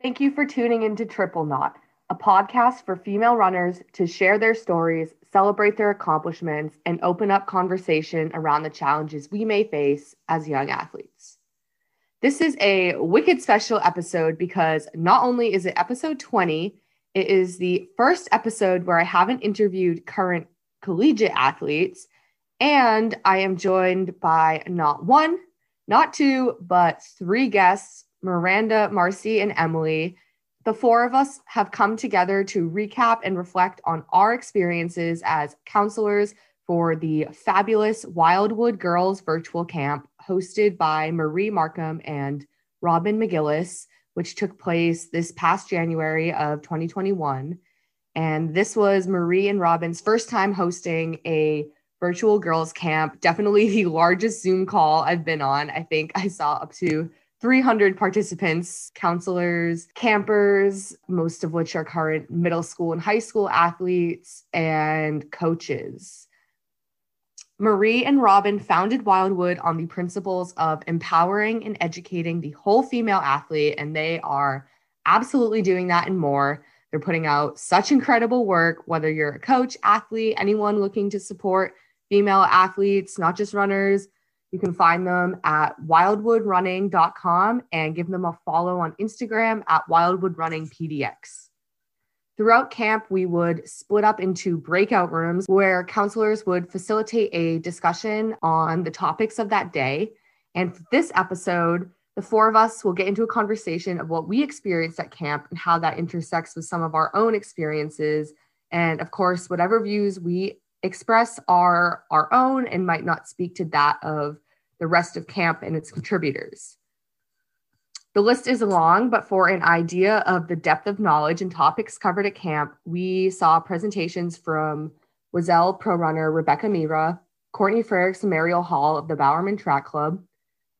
Thank you for tuning into Triple Knot, a podcast for female runners to share their stories, celebrate their accomplishments, and open up conversation around the challenges we may face as young athletes. This is a wicked special episode because not only is it episode 20, it is the first episode where I haven't interviewed current collegiate athletes, and I am joined by not one, not two, but three guests Miranda, Marcy, and Emily, the four of us have come together to recap and reflect on our experiences as counselors for the fabulous Wildwood Girls virtual camp hosted by Marie Markham and Robin McGillis, which took place this past January of 2021. And this was Marie and Robin's first time hosting a virtual girls camp, definitely the largest Zoom call I've been on. I think I saw up to 300 participants, counselors, campers, most of which are current middle school and high school athletes, and coaches. Marie and Robin founded Wildwood on the principles of empowering and educating the whole female athlete, and they are absolutely doing that and more. They're putting out such incredible work, whether you're a coach, athlete, anyone looking to support female athletes, not just runners you can find them at wildwoodrunning.com and give them a follow on Instagram at wildwoodrunningpdx. Throughout camp, we would split up into breakout rooms where counselors would facilitate a discussion on the topics of that day. And for this episode, the four of us will get into a conversation of what we experienced at camp and how that intersects with some of our own experiences. And of course, whatever views we express are our own and might not speak to that of the rest of camp and its contributors. The list is long, but for an idea of the depth of knowledge and topics covered at camp, we saw presentations from Oiselle pro runner Rebecca Mehra, Courtney Frerichs and Marielle Hall of the Bowerman Track Club,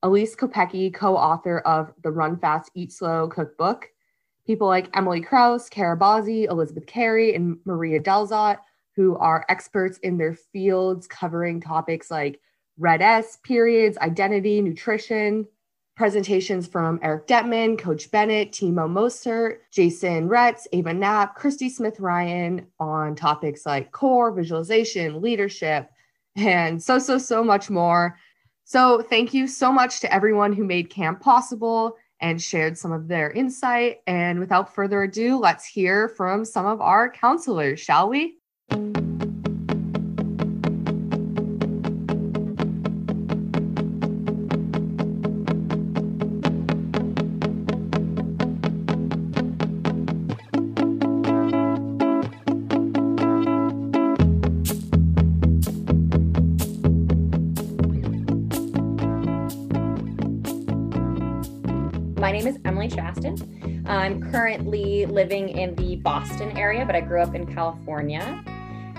Elyse Kopecky, co-author of the Run Fast, Eat Slow cookbook, people like Emily Kraus, Kara Bozzi, Elizabeth Carey, and Maria Delzot, who are experts in their fields covering topics like RED-S, periods, identity, nutrition. Presentations from Eric Detman, Coach Bennett, Timo Mostert, Jason Retz, Ava Knapp, Christy Smith Ryan on topics like core, visualization, leadership, and so, so, so much more. So, thank you so much to everyone who made camp possible and shared some of their insight. And without further ado, let's hear from some of our counselors, shall we? My name is Emily Chaston. I'm currently living in the Boston area, but I grew up in California.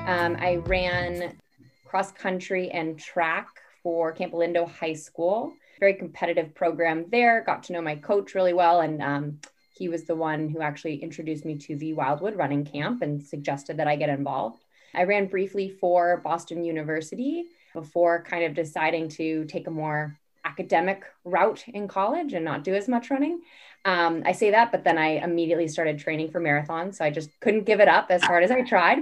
Um, I ran cross country and track for Campolindo High School. Very competitive program there. Got to know my coach really well, and um, he was the one who actually introduced me to the Wildwood Running Camp and suggested that I get involved. I ran briefly for Boston University before kind of deciding to take a more academic route in college and not do as much running. Um, I say that, but then I immediately started training for marathons. So I just couldn't give it up as hard as I tried.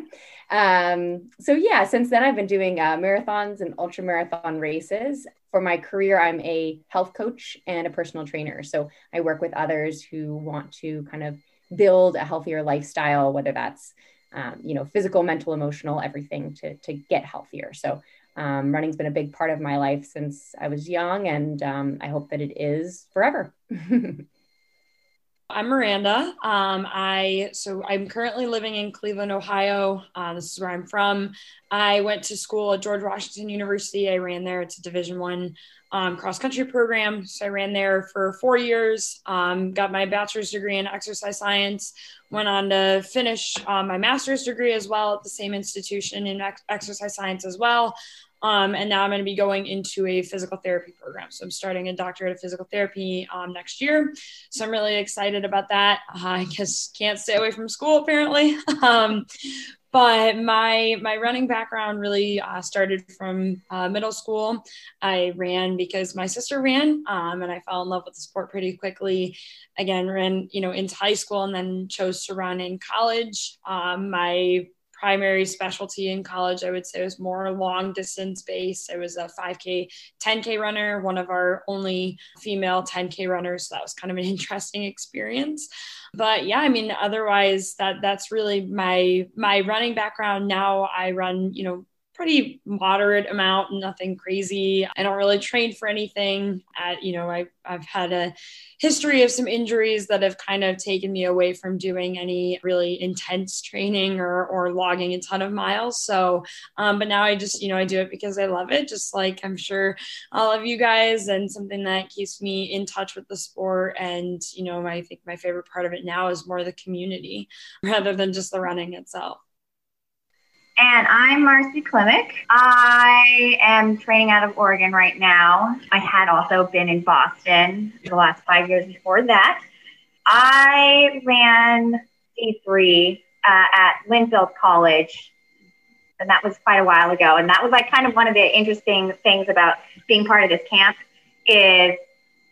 Um, so yeah, since then I've been doing uh, marathons and ultra marathon races. For my career, I'm a health coach and a personal trainer. So I work with others who want to kind of build a healthier lifestyle, whether that's um, you know physical, mental, emotional, everything to to get healthier. So um, running's been a big part of my life since I was young, and um, I hope that it is forever. I'm Miranda. Um, I so I'm currently living in Cleveland, Ohio. Uh, this is where I'm from. I went to school at George Washington University. I ran there. It's a Division One um, cross country program. So I ran there for four years. Um, got my bachelor's degree in exercise science. Went on to finish um, my master's degree as well at the same institution in ex- exercise science as well. Um, and now I'm going to be going into a physical therapy program. So I'm starting a doctorate of physical therapy um, next year. So I'm really excited about that. I just can't stay away from school apparently. um, but my my running background really uh, started from uh, middle school. I ran because my sister ran, um, and I fell in love with the sport pretty quickly. Again, ran you know into high school, and then chose to run in college. Um, my primary specialty in college, I would say, was more long distance based. I was a 5K, 10K runner, one of our only female 10K runners. So that was kind of an interesting experience. But yeah, I mean, otherwise, that that's really my my running background. Now I run, you know, pretty moderate amount, nothing crazy. I don't really train for anything. At, you know, I, I've had a history of some injuries that have kind of taken me away from doing any really intense training or, or logging a ton of miles. So, um, but now I just, you know, I do it because I love it, just like I'm sure all of you guys, and something that keeps me in touch with the sport. And, you know, I think my favorite part of it now is more the community rather than just the running itself. And I'm Marcy Klimek. I am training out of Oregon right now. I had also been in Boston the last five years before that. I ran D3 uh, at Linfield College, and that was quite a while ago. And that was like kind of one of the interesting things about being part of this camp is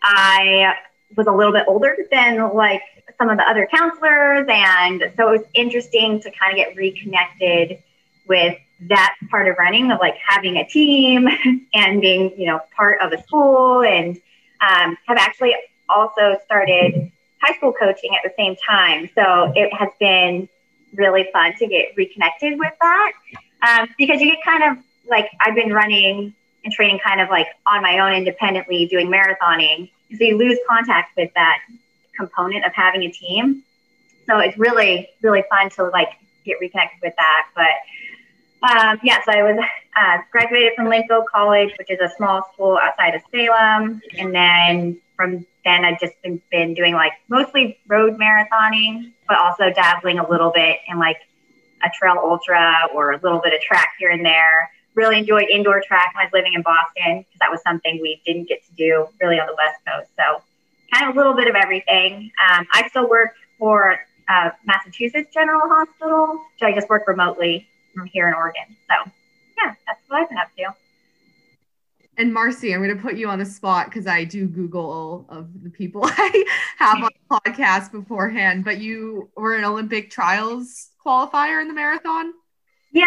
I was a little bit older than like some of the other counselors, and so it was interesting to kind of get reconnected with that part of running of like having a team and being you know part of a school and um, have actually also started high school coaching at the same time. So it has been really fun to get reconnected with that um, because you get kind of like i've been running and training kind of like on my own independently doing marathoning. So you lose contact with that component of having a team. So it's really really fun to like get reconnected with that. But um, yes, I was uh, graduated from Linfield College, which is a small school outside of Salem. And then from then, I've just been, been doing like mostly road marathoning, but also dabbling a little bit in like a trail ultra or a little bit of track here and there. Really enjoyed indoor track when I was living in Boston because that was something we didn't get to do really on the West Coast. So, kind of a little bit of everything. Um, I still work for uh, Massachusetts General Hospital, so I just work remotely here in Oregon. So yeah, that's what I've been up to. And Marcy, I'm going to put you on the spot because I do Google all of the people I have on the podcast beforehand. But you were an Olympic trials qualifier in the marathon. Yeah,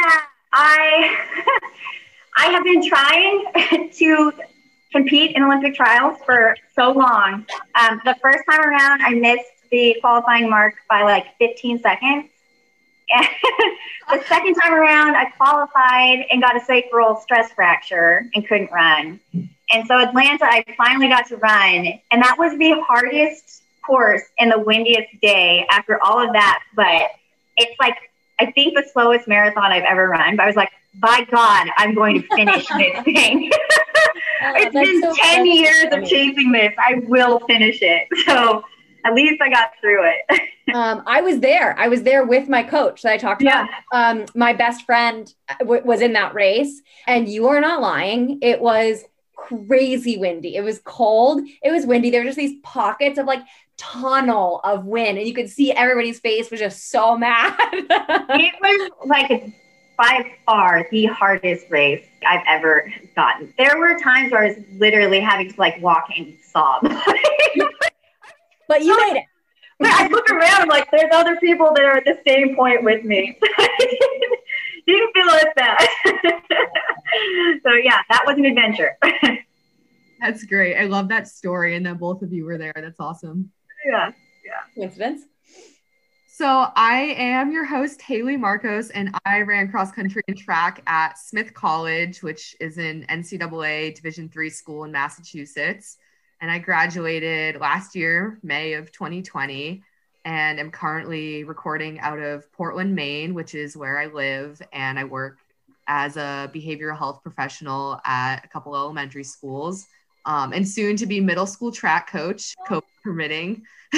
I I have been trying to compete in Olympic trials for so long. Um, the first time around, I missed the qualifying mark by like 15 seconds. The second time around, I qualified and got a sacral stress fracture and couldn't run. And so Atlanta, I finally got to run, and that was the hardest course and the windiest day after all of that. But it's like I think the slowest marathon I've ever run. But I was like, by God, I'm going to finish this thing. oh, it's been so 10 years of chasing this. I will finish it. So at least I got through it. um, I was there. I was there with my coach that I talked yeah. about. Um, my best friend uh, w- was in that race, and you are not lying. It was crazy windy. It was cold. It was windy. There were just these pockets of like tunnel of wind, and you could see everybody's face was just so mad. it was like by far the hardest race I've ever gotten. There were times where I was literally having to like walk and sob. But you made it. But I look around like there's other people that are at the same point with me. Didn't feel as bad. so yeah, that was an adventure. That's great. I love that story and that both of you were there. That's awesome. Yeah. Yeah. Coincidence. So I am your host, Haley Marcos, and I ran cross country and track at Smith College, which is an NCAA Division three school in Massachusetts and I graduated last year, May of 2020, and am currently recording out of Portland, Maine, which is where I live, and I work as a behavioral health professional at a couple elementary schools, um, and soon to be middle school track coach, COVID permitting.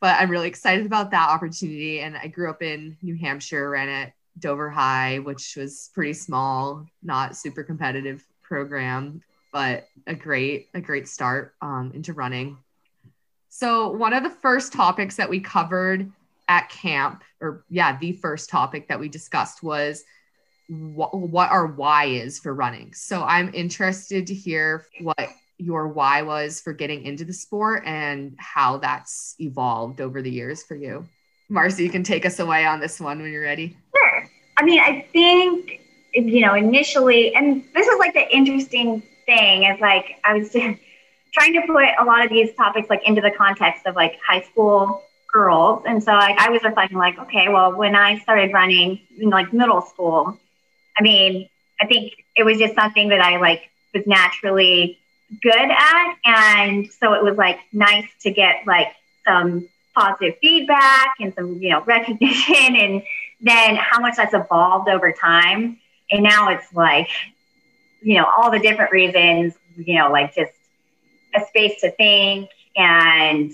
but I'm really excited about that opportunity. And I grew up in New Hampshire, ran at Dover High, which was pretty small, not super competitive program but a great a great start um, into running. So one of the first topics that we covered at camp, or yeah, the first topic that we discussed was what, what our why is for running. So I'm interested to hear what your why was for getting into the sport and how that's evolved over the years for you. Marcy, you can take us away on this one when you're ready. Sure. I mean, I think, you know, initially, and this is like the interesting is like, I was trying to put a lot of these topics like into the context of like high school girls. And so like, I was reflecting like, okay, well, when I started running in like middle school, I mean, I think it was just something that I like was naturally good at. And so it was like nice to get like some positive feedback and some, you know, recognition and then how much that's evolved over time. And now it's like, you know, all the different reasons, you know, like just a space to think and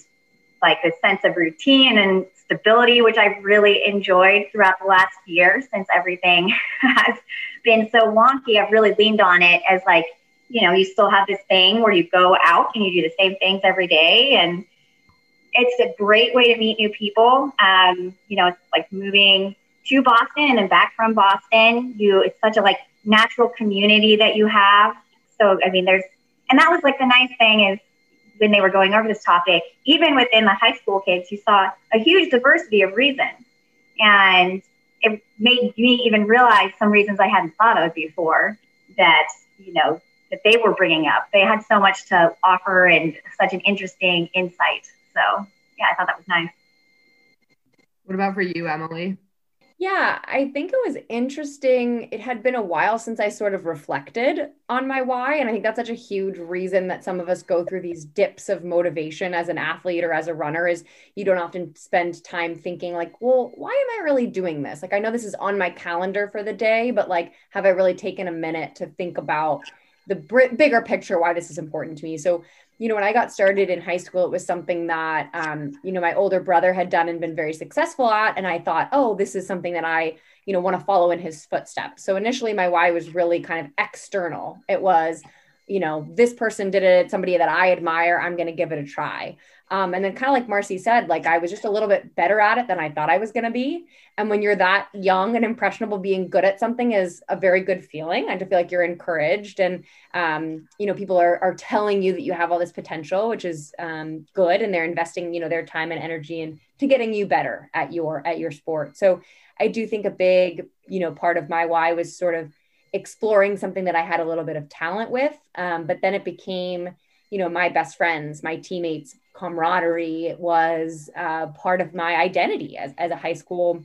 like a sense of routine and stability, which I've really enjoyed throughout the last year since everything has been so wonky. I've really leaned on it as like, you know, you still have this thing where you go out and you do the same things every day. And it's a great way to meet new people. Um, you know, it's like moving to Boston and then back from Boston. You, it's such a like natural community that you have. So, I mean, there's, and that was like the nice thing is when they were going over this topic, even within the high school kids, you saw a huge diversity of reasons. And it made me even realize some reasons I hadn't thought of before that, you know, that they were bringing up. They had so much to offer and such an interesting insight. So, yeah, I thought that was nice. What about for you, Emily? Yeah, I think it was interesting. It had been a while since I sort of reflected on my why. And I think that's such a huge reason that some of us go through these dips of motivation as an athlete or as a runner is you don't often spend time thinking, like, well, why am I really doing this? Like, I know this is on my calendar for the day, but like, have I really taken a minute to think about the bigger picture why this is important to me? So you know, when I got started in high school, it was something that, um, you know, my older brother had done and been very successful at. And I thought, oh, this is something that I, you know, want to follow in his footsteps. So initially, my why was really kind of external. It was, you know, this person did it, somebody that I admire, I'm going to give it a try. Um, and then, kind of like Marcy said, like I was just a little bit better at it than I thought I was going to be. And when you're that young and impressionable, being good at something is a very good feeling. And to feel like you're encouraged, and um, you know, people are are telling you that you have all this potential, which is um, good, and they're investing, you know, their time and energy into getting you better at your at your sport. So I do think a big, you know, part of my why was sort of exploring something that I had a little bit of talent with, um, but then it became you know my best friends my teammates camaraderie was uh, part of my identity as, as a high school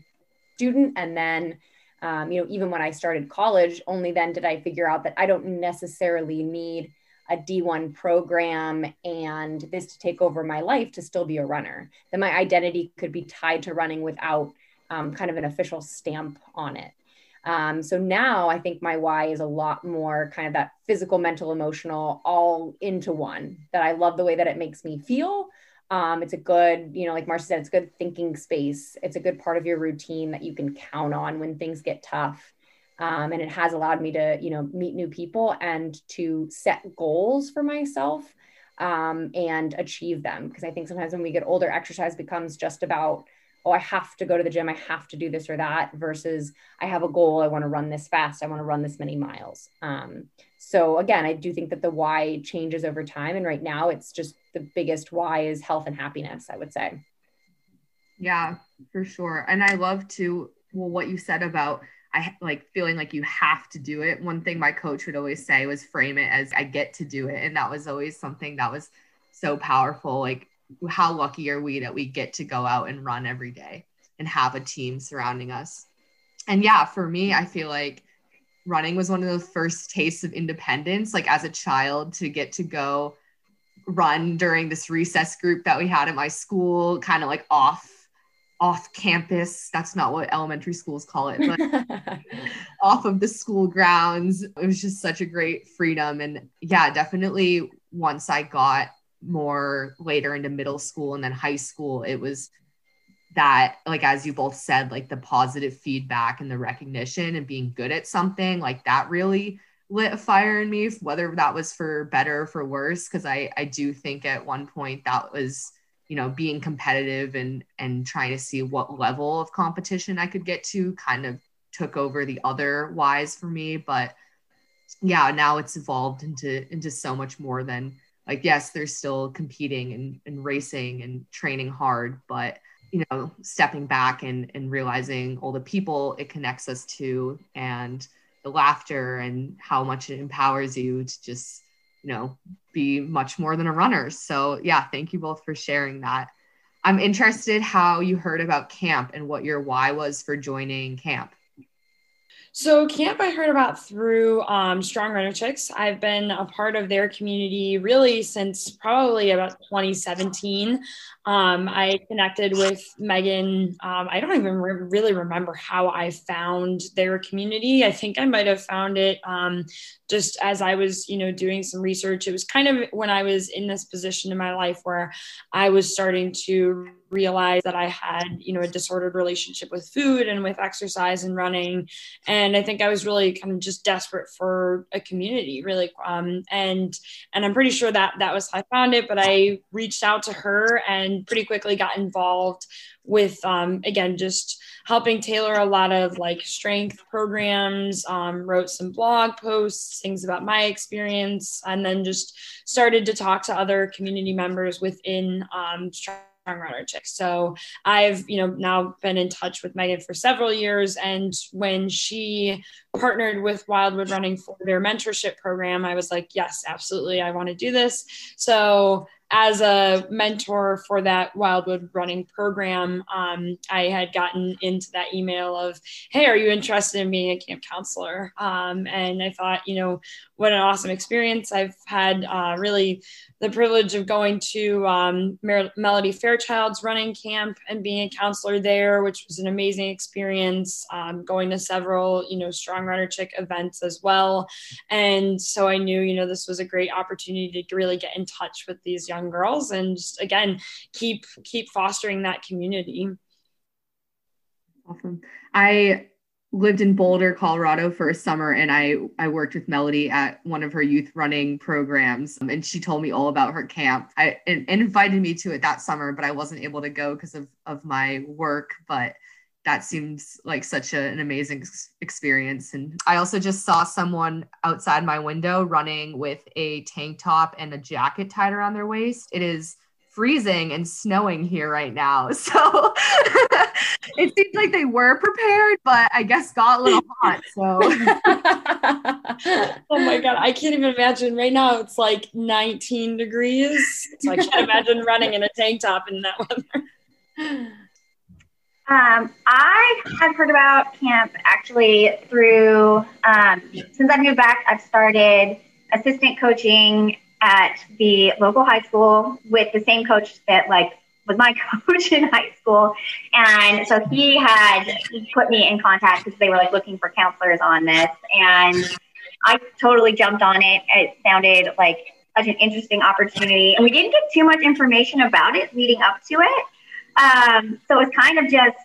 student. And then um, you know even when i started college only then did i figure out that i don't necessarily need a d1 program and this to take over my life to still be a runner that my identity could be tied to running without um, kind of an official stamp on it um, so now I think my why is a lot more kind of that physical, mental, emotional, all into one. That I love the way that it makes me feel. Um, it's a good, you know, like Marcia said, it's good thinking space. It's a good part of your routine that you can count on when things get tough. Um, and it has allowed me to, you know, meet new people and to set goals for myself um, and achieve them. Because I think sometimes when we get older, exercise becomes just about oh, I have to go to the gym, I have to do this or that, versus I have a goal, I want to run this fast, I want to run this many miles. Um, so again, I do think that the why changes over time. And right now, it's just the biggest why is health and happiness, I would say. Yeah, for sure. And I love to, well, what you said about I like feeling like you have to do it. One thing my coach would always say was frame it as I get to do it. And that was always something that was so powerful. Like how lucky are we that we get to go out and run every day and have a team surrounding us. And yeah, for me, I feel like running was one of the first tastes of independence, like as a child to get to go run during this recess group that we had at my school, kind of like off off campus. That's not what elementary schools call it, but off of the school grounds. It was just such a great freedom. And yeah, definitely once I got more later into middle school and then high school, it was that, like, as you both said, like the positive feedback and the recognition and being good at something, like that really lit a fire in me, whether that was for better or for worse. Cause I, I do think at one point that was, you know being competitive and and trying to see what level of competition i could get to kind of took over the other whys for me but yeah now it's evolved into into so much more than like yes they're still competing and, and racing and training hard but you know stepping back and and realizing all the people it connects us to and the laughter and how much it empowers you to just you know be much more than a runner. So yeah thank you both for sharing that. I'm interested how you heard about camp and what your why was for joining camp so camp I heard about through um, Strong Runner Chicks. I've been a part of their community really since probably about 2017. Um, I connected with Megan. Um, I don't even re- really remember how I found their community. I think I might have found it um, just as I was, you know, doing some research. It was kind of when I was in this position in my life where I was starting to realize that I had, you know, a disordered relationship with food and with exercise and running. And I think I was really kind of just desperate for a community, really. Um, and and I'm pretty sure that that was how I found it. But I reached out to her and and pretty quickly got involved with um, again just helping tailor a lot of like strength programs um, wrote some blog posts things about my experience and then just started to talk to other community members within um, Strong Runner Chick. So I've, you know, now been in touch with Megan for several years. And when she partnered with Wildwood Running for their mentorship program, I was like, yes, absolutely. I want to do this. So as a mentor for that Wildwood running program, um, I had gotten into that email of, Hey, are you interested in being a camp counselor? Um, and I thought, you know, what an awesome experience. I've had uh, really the privilege of going to um, Melody Fairchild's running camp and being a counselor there, which was an amazing experience. Um, going to several, you know, Strong Runner Chick events as well. And so I knew, you know, this was a great opportunity to really get in touch with these young girls and just, again, keep keep fostering that community. Awesome. I lived in Boulder, Colorado for a summer and I I worked with Melody at one of her youth running programs um, and she told me all about her camp. I and, and invited me to it that summer, but I wasn't able to go because of of my work, but that seems like such a, an amazing experience. And I also just saw someone outside my window running with a tank top and a jacket tied around their waist. It is freezing and snowing here right now. So it seems like they were prepared, but I guess got a little hot. So oh my god, I can't even imagine right now it's like 19 degrees. So I can't imagine running in a tank top in that weather. Um, I have heard about camp actually through um, since I moved back. I've started assistant coaching at the local high school with the same coach that like was my coach in high school. And so he had he put me in contact because they were like looking for counselors on this. And I totally jumped on it. It sounded like such an interesting opportunity. And we didn't get too much information about it leading up to it. Um, so it was kind of just,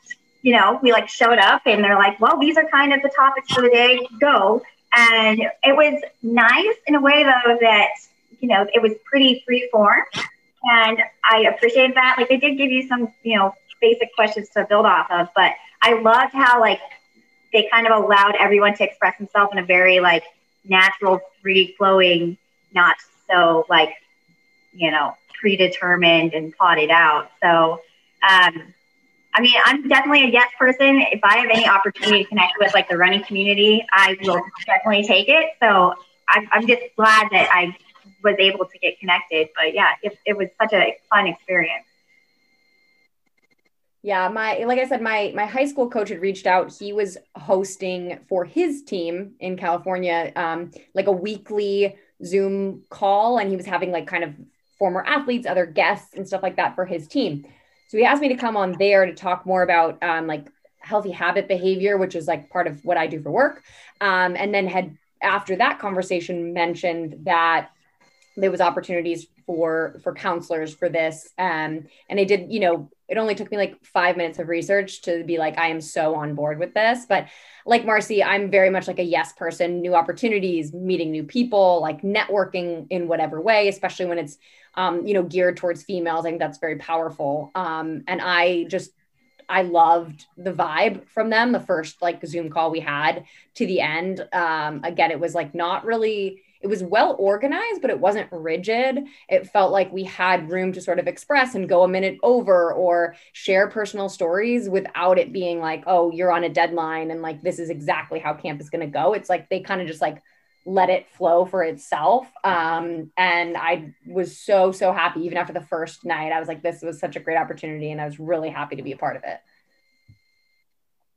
you know, we like showed up and they're like, well, these are kind of the topics for the day, go. And it was nice in a way though that, you know, it was pretty free form and I appreciated that. Like they did give you some, you know, basic questions to build off of, but I loved how like they kind of allowed everyone to express themselves in a very like natural, free flowing, not so like, you know, predetermined and plotted out. So, um, I mean, I'm definitely a yes person. If I have any opportunity to connect with like the running community, I will definitely take it. So I'm, I'm just glad that I was able to get connected. But yeah, it, it was such a fun experience. Yeah, my like I said, my my high school coach had reached out. He was hosting for his team in California, um, like a weekly Zoom call, and he was having like kind of former athletes, other guests, and stuff like that for his team. So he asked me to come on there to talk more about um, like healthy habit behavior, which is like part of what I do for work. Um, and then had after that conversation mentioned that there was opportunities for for counselors for this um, and i did you know it only took me like five minutes of research to be like i am so on board with this but like marcy i'm very much like a yes person new opportunities meeting new people like networking in whatever way especially when it's um, you know geared towards females i think that's very powerful um, and i just I loved the vibe from them. The first like Zoom call we had to the end. Um, again, it was like not really, it was well organized, but it wasn't rigid. It felt like we had room to sort of express and go a minute over or share personal stories without it being like, oh, you're on a deadline and like this is exactly how camp is going to go. It's like they kind of just like let it flow for itself. Um, and I was so, so happy. Even after the first night, I was like, this was such a great opportunity. And I was really happy to be a part of it.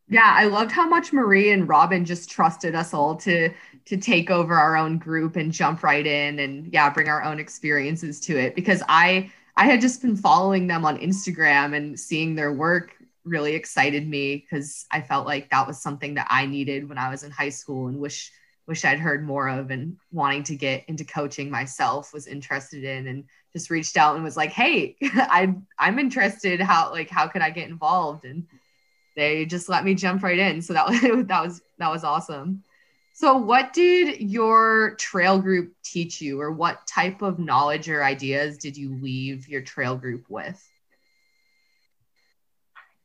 Yeah, I loved how much Marie and Robin just trusted us all to to take over our own group and jump right in and yeah, bring our own experiences to it because I I had just been following them on Instagram and seeing their work really excited me because I felt like that was something that I needed when I was in high school and wish wish I'd heard more of and wanting to get into coaching myself was interested in and just reached out and was like, "Hey, I I'm interested how like how could I get involved?" and they just let me jump right in. So that was that was that was awesome. So what did your trail group teach you or what type of knowledge or ideas did you leave your trail group with?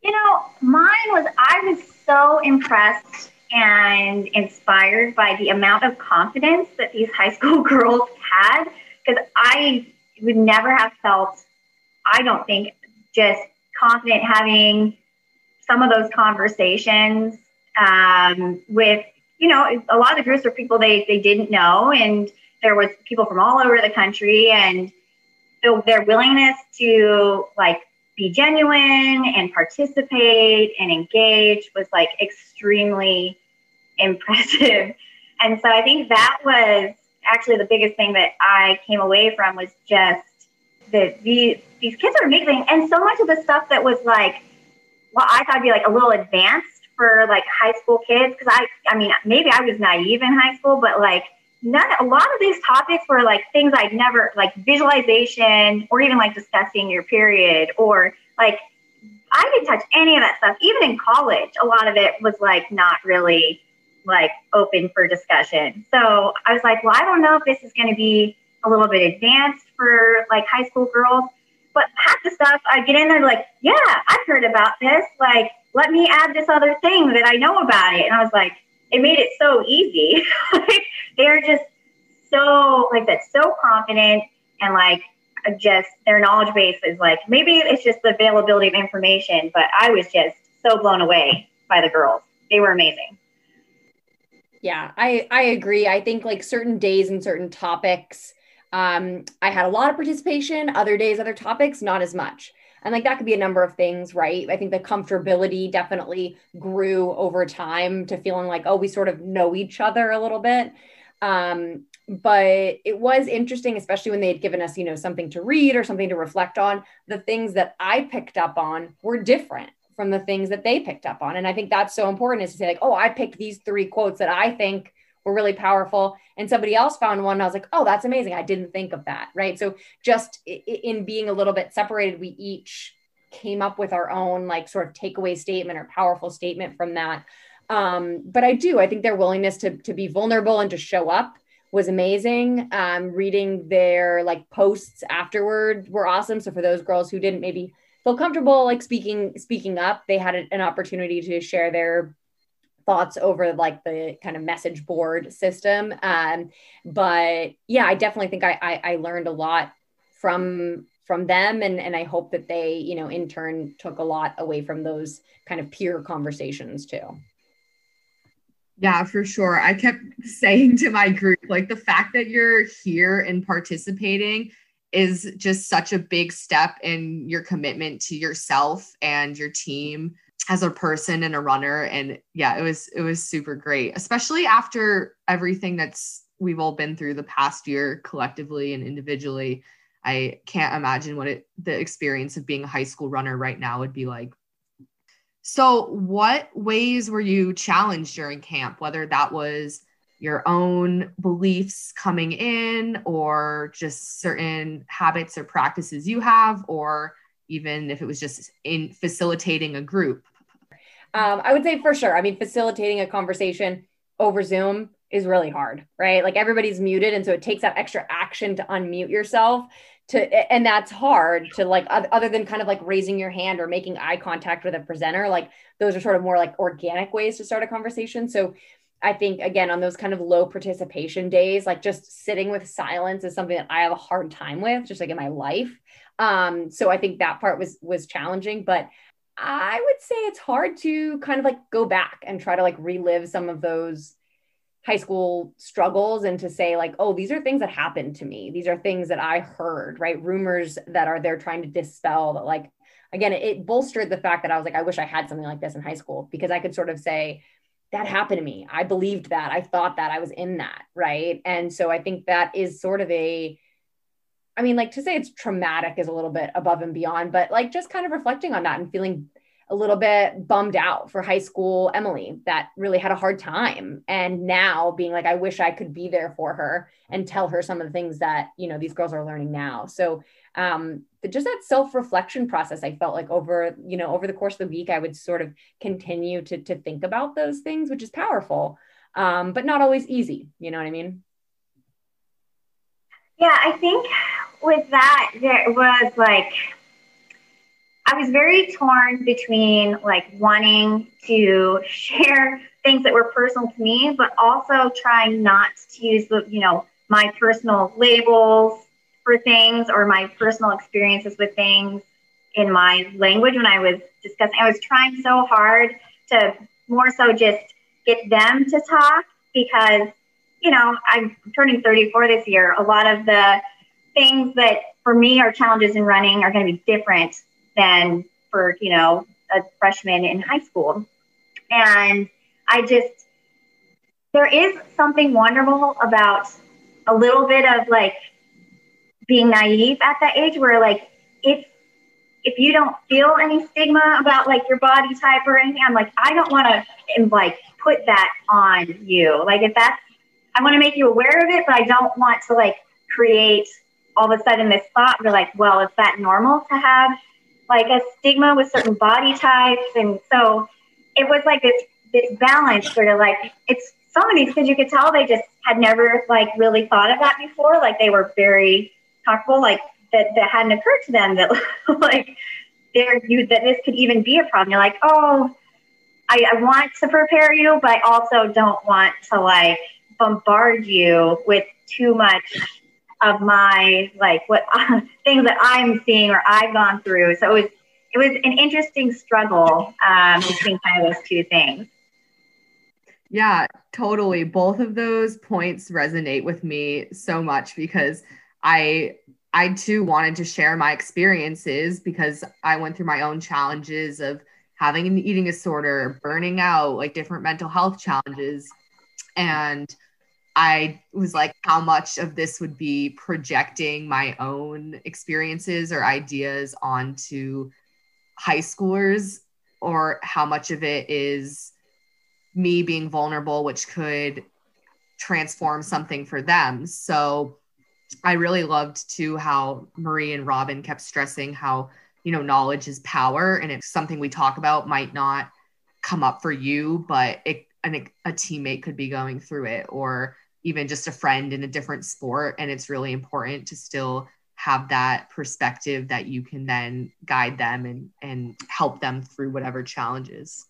You know, mine was I was so impressed and inspired by the amount of confidence that these high school girls had because I would never have felt, I don't think, just confident having some of those conversations um, with, you know, a lot of the groups were people they, they didn't know, and there was people from all over the country, and so their willingness to like be genuine and participate and engage was like extremely impressive. And so I think that was actually the biggest thing that I came away from was just that these these kids are amazing. And so much of the stuff that was like, well, I thought would be like a little advanced for like high school kids. Cause I, I mean, maybe I was naive in high school, but like none, a lot of these topics were like things I'd never like visualization or even like discussing your period or like I didn't touch any of that stuff. Even in college, a lot of it was like not really like open for discussion. So I was like, well, I don't know if this is going to be a little bit advanced for like high school girls, but half the stuff I get in there like, yeah, I've heard about this. Like, let me add this other thing that I know about it. And I was like, it made it so easy. like, they're just so like that's so confident and like just their knowledge base is like maybe it's just the availability of information, but I was just so blown away by the girls. They were amazing. Yeah, I I agree. I think like certain days and certain topics, um, I had a lot of participation. Other days, other topics, not as much. And like that could be a number of things, right? I think the comfortability definitely grew over time to feeling like, oh, we sort of know each other a little bit. Um, but it was interesting, especially when they had given us, you know, something to read or something to reflect on. The things that I picked up on were different from the things that they picked up on. And I think that's so important is to say, like, oh, I picked these three quotes that I think were really powerful. And somebody else found one. I was like, oh, that's amazing. I didn't think of that. Right. So just in being a little bit separated, we each came up with our own like sort of takeaway statement or powerful statement from that. Um, but I do, I think their willingness to, to be vulnerable and to show up was amazing. Um, reading their like posts afterward were awesome. So for those girls who didn't maybe feel comfortable like speaking speaking up they had an opportunity to share their thoughts over like the kind of message board system. Um, but yeah i definitely think I, I, I learned a lot from from them and and i hope that they you know in turn took a lot away from those kind of peer conversations too. Yeah, for sure. I kept saying to my group, like the fact that you're here and participating is just such a big step in your commitment to yourself and your team as a person and a runner. And yeah it was it was super great especially after everything that's we've all been through the past year collectively and individually. I can't imagine what it the experience of being a high school runner right now would be like. So what ways were you challenged during camp whether that was your own beliefs coming in or just certain habits or practices you have or even if it was just in facilitating a group um, i would say for sure i mean facilitating a conversation over zoom is really hard right like everybody's muted and so it takes that extra action to unmute yourself to and that's hard to like other than kind of like raising your hand or making eye contact with a presenter like those are sort of more like organic ways to start a conversation so I think again on those kind of low participation days, like just sitting with silence is something that I have a hard time with, just like in my life. Um, so I think that part was was challenging, but I would say it's hard to kind of like go back and try to like relive some of those high school struggles and to say like oh these are things that happened to me these are things that i heard right rumors that are there trying to dispel that like again it, bolstered the fact that i was like i wish i had something like this in high school because i could sort of say that happened to me. I believed that. I thought that I was in that. Right. And so I think that is sort of a, I mean, like to say it's traumatic is a little bit above and beyond, but like just kind of reflecting on that and feeling a little bit bummed out for high school Emily that really had a hard time. And now being like, I wish I could be there for her and tell her some of the things that, you know, these girls are learning now. So um, just that self-reflection process i felt like over you know over the course of the week i would sort of continue to to think about those things which is powerful um, but not always easy you know what i mean yeah i think with that there was like i was very torn between like wanting to share things that were personal to me but also trying not to use the you know my personal labels for things or my personal experiences with things in my language when I was discussing. I was trying so hard to more so just get them to talk because, you know, I'm turning 34 this year. A lot of the things that for me are challenges in running are going to be different than for, you know, a freshman in high school. And I just, there is something wonderful about a little bit of like being naive at that age where like if if you don't feel any stigma about like your body type or anything, I'm like, I don't want to like put that on you. Like if that's, I want to make you aware of it, but I don't want to like create all of a sudden this thought. You're like, well, is that normal to have like a stigma with certain body types? And so it was like this this balance where like it's of these kids you could tell they just had never like really thought of that before. Like they were very comfortable, like that that hadn't occurred to them that like there you that this could even be a problem. You're like, oh, I, I want to prepare you, but I also don't want to like bombard you with too much of my like what uh, things that I'm seeing or I've gone through. So it was it was an interesting struggle um, between kind of those two things. Yeah, totally. Both of those points resonate with me so much because I I too wanted to share my experiences because I went through my own challenges of having an eating disorder, burning out, like different mental health challenges. And I was like, how much of this would be projecting my own experiences or ideas onto high schoolers, or how much of it is me being vulnerable, which could transform something for them. So I really loved too how Marie and Robin kept stressing how, you know, knowledge is power. And if something we talk about might not come up for you, but it, an, a teammate could be going through it or even just a friend in a different sport. And it's really important to still have that perspective that you can then guide them and, and help them through whatever challenges.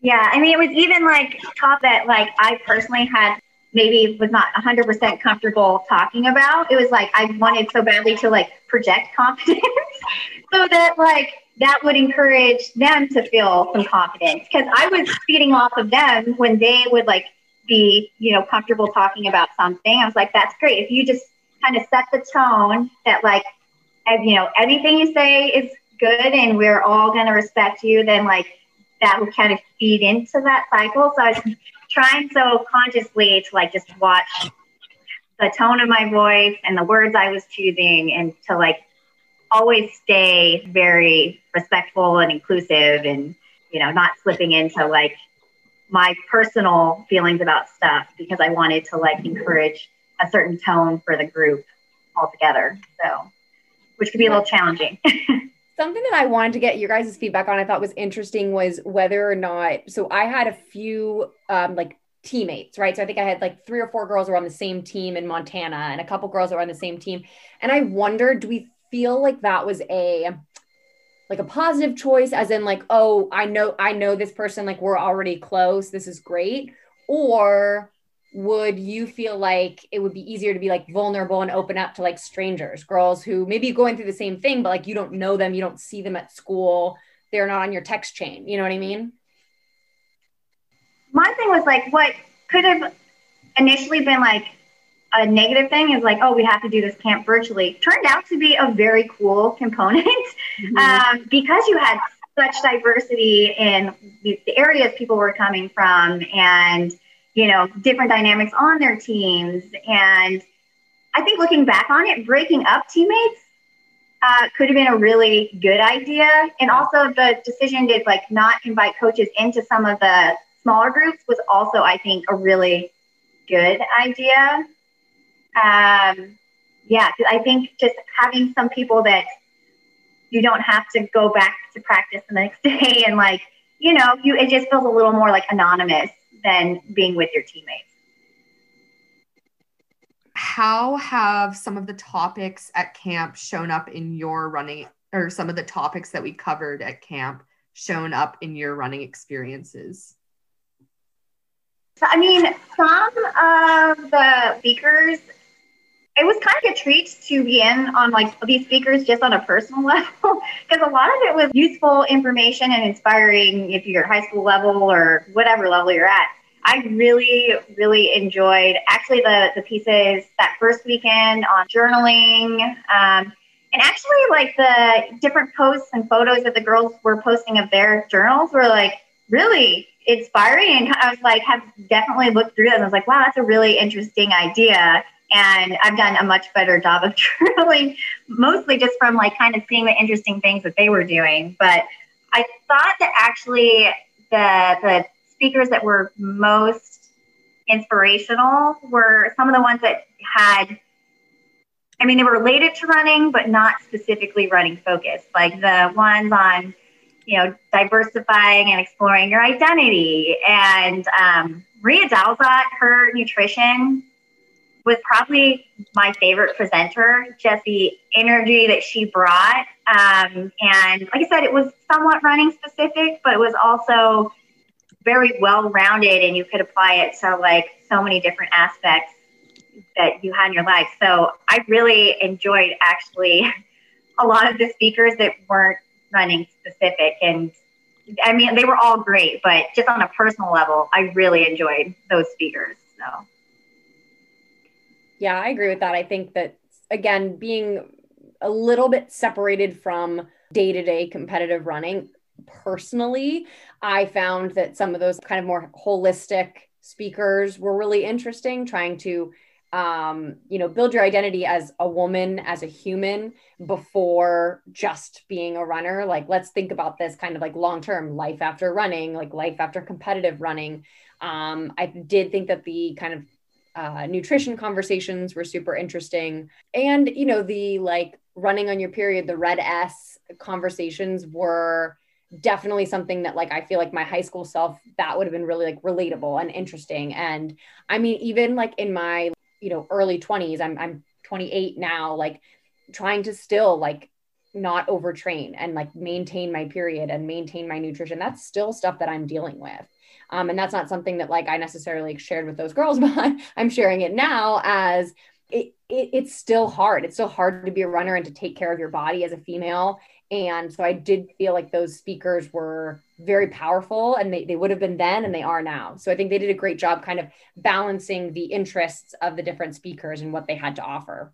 Yeah, I mean, it was even like taught that like I personally had maybe was not 100% comfortable talking about. It was like I wanted so badly to like project confidence so that like that would encourage them to feel some confidence because I was feeding off of them when they would like be, you know, comfortable talking about something. I was like, that's great. If you just kind of set the tone that like, you know, anything you say is good and we're all going to respect you, then like that would kind of feed into that cycle. So I was trying so consciously to like just watch the tone of my voice and the words I was choosing and to like always stay very respectful and inclusive and you know not slipping into like my personal feelings about stuff because I wanted to like encourage a certain tone for the group altogether. So, which could be a little challenging. Something that I wanted to get your guys' feedback on, I thought was interesting, was whether or not. So I had a few um, like teammates, right? So I think I had like three or four girls were on the same team in Montana, and a couple girls were on the same team. And I wondered, do we feel like that was a like a positive choice as in like oh i know i know this person like we're already close this is great. Or would you feel like it would be easier to be like vulnerable and open up to like strangers girls who maybe going through the same thing but like you don't know them you don't see them at school they're not on your text chain you know what i mean? My thing was like what could have initially been like a negative thing is like, oh, we have to do this camp virtually. Turned out to be a very cool component mm-hmm. um, because you had such diversity in the, the areas people were coming from and, you know, different dynamics on their teams. And I think looking back on it, breaking up teammates uh, could have been a really good idea. And also the decision to like not invite coaches into some of the smaller groups was also, I think, a really good idea um, yeah, I think just having some people that you don't have to go back to practice the next day and like, you know, you it just feels a little more like anonymous than being with your teammates. How have some of the topics at camp shown up in your running or some of the topics that we covered at camp shown up in your running experiences? I mean, some of the speakers it was kind of a treat to be in on like these speakers just on a personal level because a lot of it was useful information and inspiring if you're high school level or whatever level you're at. I really, really enjoyed actually the, the pieces that first weekend on journaling. Um, and actually, like the different posts and photos that the girls were posting of their journals were like really inspiring. And I was like, have definitely looked through them. I was like, wow, that's a really interesting idea and I've done a much better job of journaling, mostly just from like kind of seeing the interesting things that they were doing. But I thought that actually the the speakers that were most inspirational were some of the ones that had I mean, they were related to running, but not specifically running focused. Like the ones on, you know, diversifying and exploring your identity. And um, Ria Dalzot, her nutrition was probably my favorite presenter, just the energy that she brought. Um, and like I said, it was somewhat running specific, but it was also very well rounded and you could apply it to like so many different aspects that you had in your life. So I really enjoyed actually a lot of the speakers that weren't running specific. And I mean, they were all great, but just on a personal level, I really enjoyed those speakers. So. Yeah, I agree with that. I think that, again, being a little bit separated from day to day competitive running, personally, I found that some of those kind of more holistic speakers were really interesting, trying to um, you know, build your identity as a woman, as a human before just being a runner. Like, let's think about this kind of like long term life after running, like life after competitive running. Um, I did think that the kind of uh, nutrition conversations were super interesting. And, you know, the like running on your period, the RED-S conversations were definitely something that like I feel like my high school self that would have been really like relatable and interesting. And I mean, even like in my, you know, early 20s, I'm I'm 28 now, like trying to still like not overtrain and like maintain my period and maintain my nutrition. That's still stuff that I'm dealing with. Um, and that's not something that like I necessarily shared with those girls, but I'm sharing it now as it, it, it's still hard. It's still hard to be a runner and to take care of your body as a female. And so I did feel like those speakers were very powerful and they, they would have been then and they are now. So I think they did a great job kind of balancing the interests of the different speakers and what they had to offer.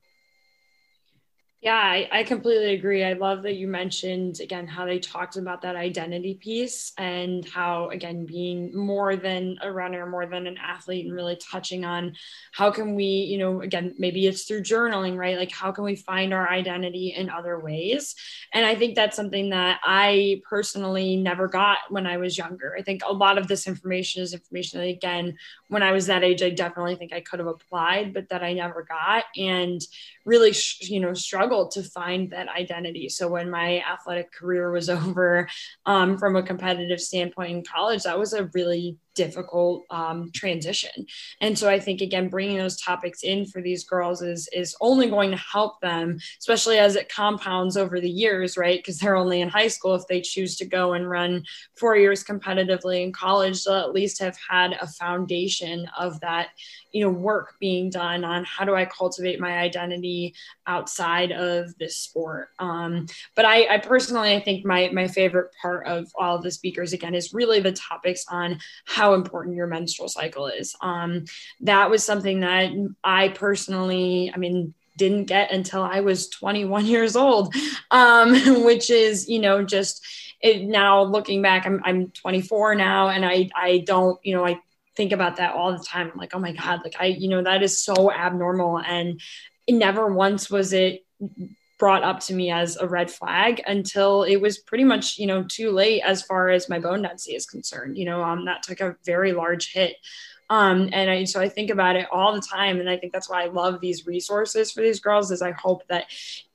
Yeah, I, I, completely agree. I love that you mentioned again how they talked about that identity piece and how again being more than a runner, more than an athlete, and really touching on how can we, you know, again, maybe it's through journaling, right? Like how can we find our identity in other ways? And I think that's something that I personally never got when I was younger. I think a lot of this information is information that again, when I was that age, I definitely think I could have applied, but that I never got. And really, you know, struggled to find that identity. So when my athletic career was over um, from a competitive standpoint in college, that was a really difficult um, transition. And so I think again, bringing those topics in for these girls is is only going to help them, especially as it compounds over the years, right? Because they're only in high school. If they choose to go and run four years competitively in college, they'll at least have had a foundation of that, you know, work being done on how do I cultivate my identity outside of this sport. Um, but I, I personally, I think my my favorite part of all of the speakers again is really the topics on how important your menstrual cycle is. Um, that was something that I personally, I mean, didn't get until I was 21 years old, um, which is, you know, just it, now looking back, I'm, I'm 24 now, and I, I don't, you know, I think about that all the time. I'm like, oh my God, like I, you know, that is so abnormal. And never once was it brought up to me as a red flag until it was pretty much you know too late as far as my bone density is concerned you know um, that took a very large hit um, and I, so I think about it all the time. And I think that's why I love these resources for these girls is I hope that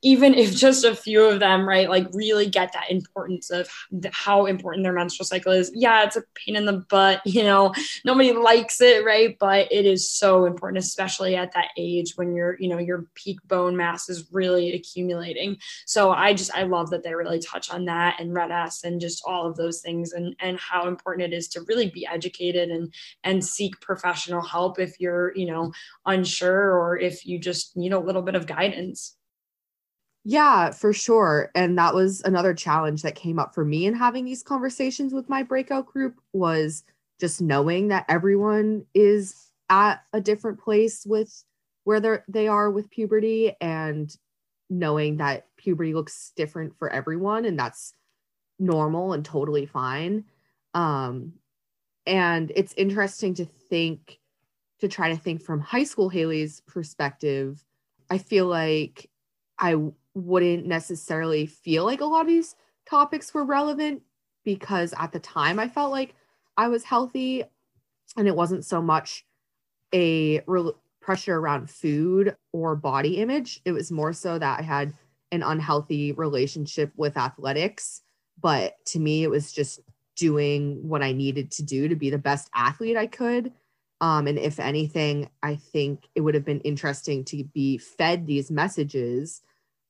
even if just a few of them, right, like really get that importance of how important their menstrual cycle is. Yeah, it's a pain in the butt, you know, nobody likes it, right? But it is so important, especially at that age when you're, you know, your peak bone mass is really accumulating. So I just, I love that they really touch on that and RED-S and just all of those things and, and how important it is to really be educated and, and seek professional help if you're, you know, unsure or if you just need a little bit of guidance. Yeah, for sure. And that was another challenge that came up for me in having these conversations with my breakout group was just knowing that everyone is at a different place with where they are with puberty and knowing that puberty looks different for everyone and that's normal and totally fine. Um, and it's interesting to think to try to think from high school Haley's perspective. I feel like I wouldn't necessarily feel like a lot of these topics were relevant because at the time I felt like I was healthy and it wasn't so much a re- pressure around food or body image. It was more so that I had an unhealthy relationship with athletics. But to me, it was just doing what I needed to do to be the best athlete I could. Um, and if anything, I think it would have been interesting to be fed these messages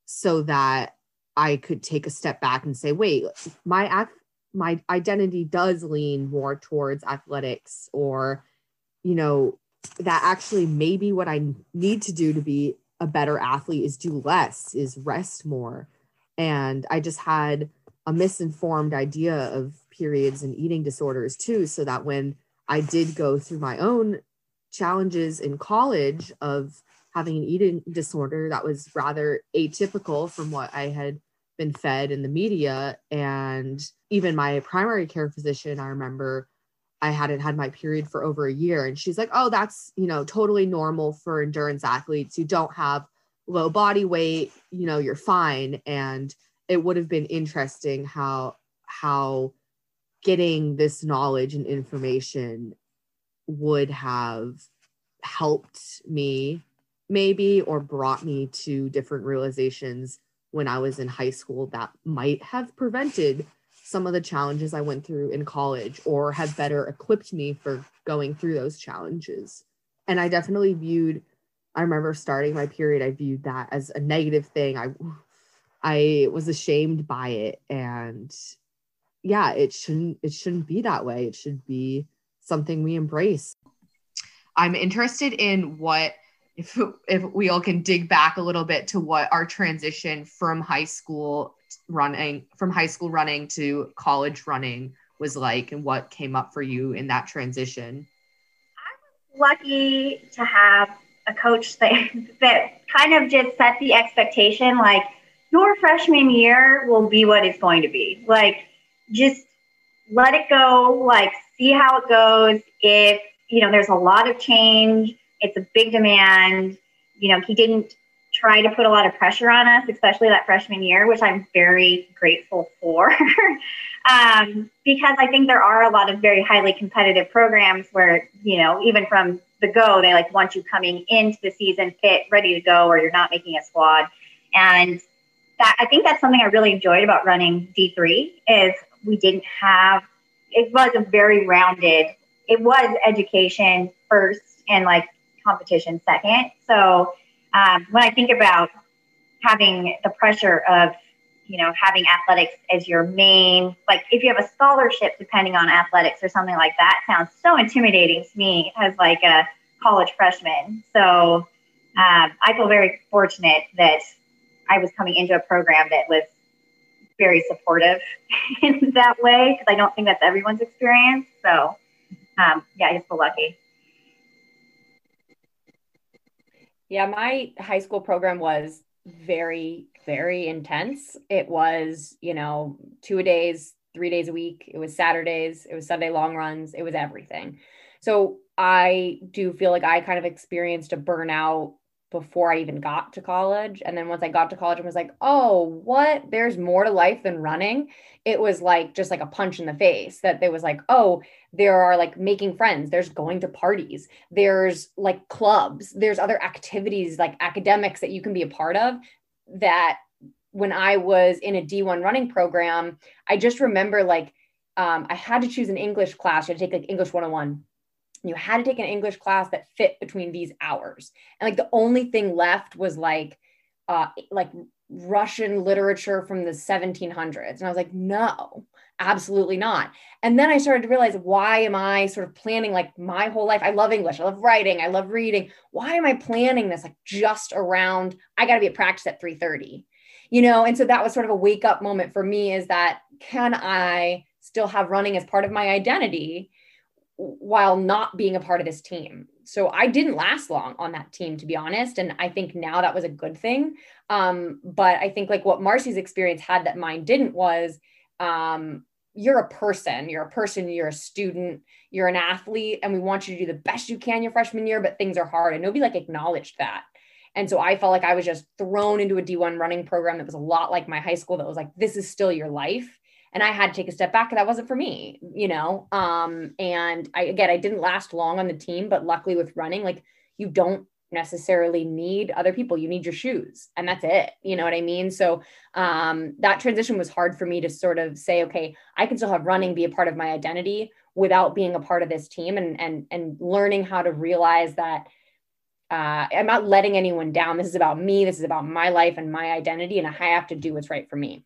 so that I could take a step back and say, wait, my my identity does lean more towards athletics, or you know, that actually maybe what I need to do to be a better athlete is do less, is rest more. And I just had a misinformed idea of periods and eating disorders too so that when i did go through my own challenges in college of having an eating disorder that was rather atypical from what i had been fed in the media. And even my primary care physician i remember i hadn't had my period for over a year. And she's like oh that's you know totally normal for endurance athletes. You don't have low body weight. You know you're fine. And it would have been interesting how how getting this knowledge and information would have helped me maybe or brought me to different realizations when I was in high school that might have prevented some of the challenges I went through in college or have better equipped me for going through those challenges. And I definitely viewed I remember starting my period I viewed that as a negative thing. I I was ashamed by it and yeah, it shouldn't it shouldn't be that way. It should be something we embrace. I'm interested in what if if we all can dig back a little bit to what our transition from high school running from high school running to college running was like and what came up for you in that transition. I was lucky to have a coach that that kind of just set the expectation like your freshman year will be what it's going to be. Like, just let it go, like, see how it goes. If, you know, there's a lot of change, it's a big demand. You know, he didn't try to put a lot of pressure on us, especially that freshman year, which I'm very grateful for. um, because I think there are a lot of very highly competitive programs where, you know, even from the go, they like want you coming into the season fit, ready to go, or you're not making a squad. And that I think that's something I really enjoyed about running D3 is we didn't have it was a very rounded it was education first and like competition second. So um, when I think about having the pressure of you know having athletics as your main like if you have a scholarship depending on athletics or something like that sounds so intimidating to me as like a college freshman so um, i feel very fortunate that i was coming into a program that was very supportive in that way because i don't think that's everyone's experience so um, yeah i just feel lucky Yeah, my high school program was very, very intense. It was, you know, two a days, three days a week. It was Saturdays, it was Sunday long runs, it was everything. So I do feel like I kind of experienced a burnout before I even got to college. And then once I got to college and was like, oh, what? There's more to life than running. It was like just like a punch in the face that there was like, oh, there are like making friends, there's going to parties, there's like clubs, there's other activities like academics that you can be a part of that when I was in a D1 running program, I just remember like um, I had to choose an English class. You had to take like English 101 you had to take an English class that fit between these hours. And like the only thing left was like uh like Russian literature from the 1700s. And I was like, no, absolutely not. And then I started to realize why am I sort of planning like my whole life? I love English, I love writing, I love reading. Why am I planning this like just around I got to be at practice at 3:30? You know, and so that was sort of a wake up moment for me is that can I still have running as part of my identity? While not being a part of this team. So I didn't last long on that team, to be honest. And I think now that was a good thing. Um, but I think like what Marcy's experience had that mine didn't was um, you're a person, you're a person, you're a student, you're an athlete, and we want you to do the best you can your freshman year, but things are hard. And nobody like acknowledged that. And so I felt like I was just thrown into a D1 running program that was a lot like my high school that was like, this is still your life and I had to take a step back. And that wasn't for me, you know. Um, and I again, I didn't last long on the team, but luckily with running, like you don't necessarily need other people. You need your shoes, and that's it. You know what I mean? So um, that transition was hard for me to sort of say, okay, I can still have running be a part of my identity without being a part of this team, and and and learning how to realize that. Uh, I'm not letting anyone down. This is about me. This is about my life and my identity, and I have to do what's right for me.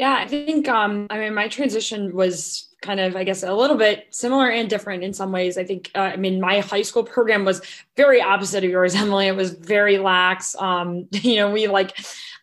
Yeah, I think um, I mean my transition was kind of I guess a little bit similar and different in some ways. I think uh, I mean my high school program was very opposite of yours, Emily. It was very lax. Um, you know, we like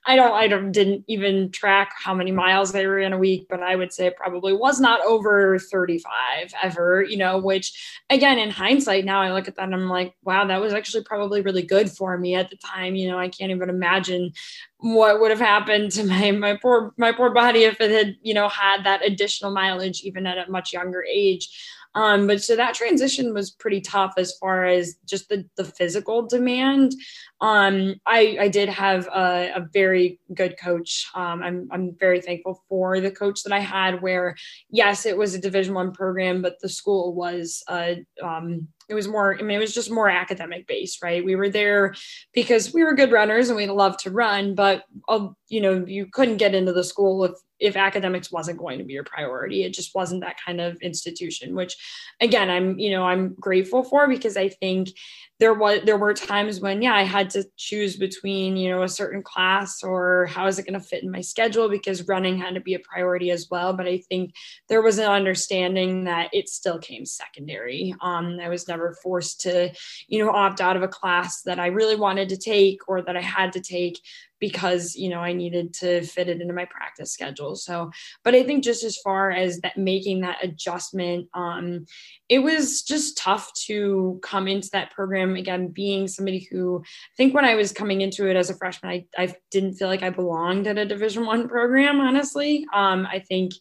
I don't, I don't, didn't even track how many miles they in a week, but I would say probably was not over 35 ever, you know, which again, in hindsight, now I look at that and I'm like, wow, that was actually probably really good for me at the time. You know, I can't even imagine what would have happened to my, my poor, my poor body if it had, you know, had that additional mileage, even at a much younger age. Um, but so that transition was pretty tough as far as just the, the physical demand. Um, I, I did have a, a very good coach. Um, I'm, I'm very thankful for the coach that I had where, yes, it was a division one program, but the school was, uh, um, it was more i mean it was just more academic based right? We were there because we were good runners and we loved to run but uh, you know you couldn't get into the school if if academics wasn't going to be your priority. It just wasn't that kind of institution which again i'm you know i'm grateful for because i think there was there were times when yeah i had to choose between you know a certain class or how is it going to fit in my schedule because running had to be a priority as well. But i think there was an understanding that it still came secondary. Um, i was never forced to you know opt out of a class that i really wanted to take or that i had to take because you know I needed to fit it into my practice schedule. So, but I think just as far as that making that adjustment, um, it was just tough to come into that program again, being somebody who I think when I was coming into it as a freshman, I, I didn't feel like I belonged at a Division One program. Honestly, um, I think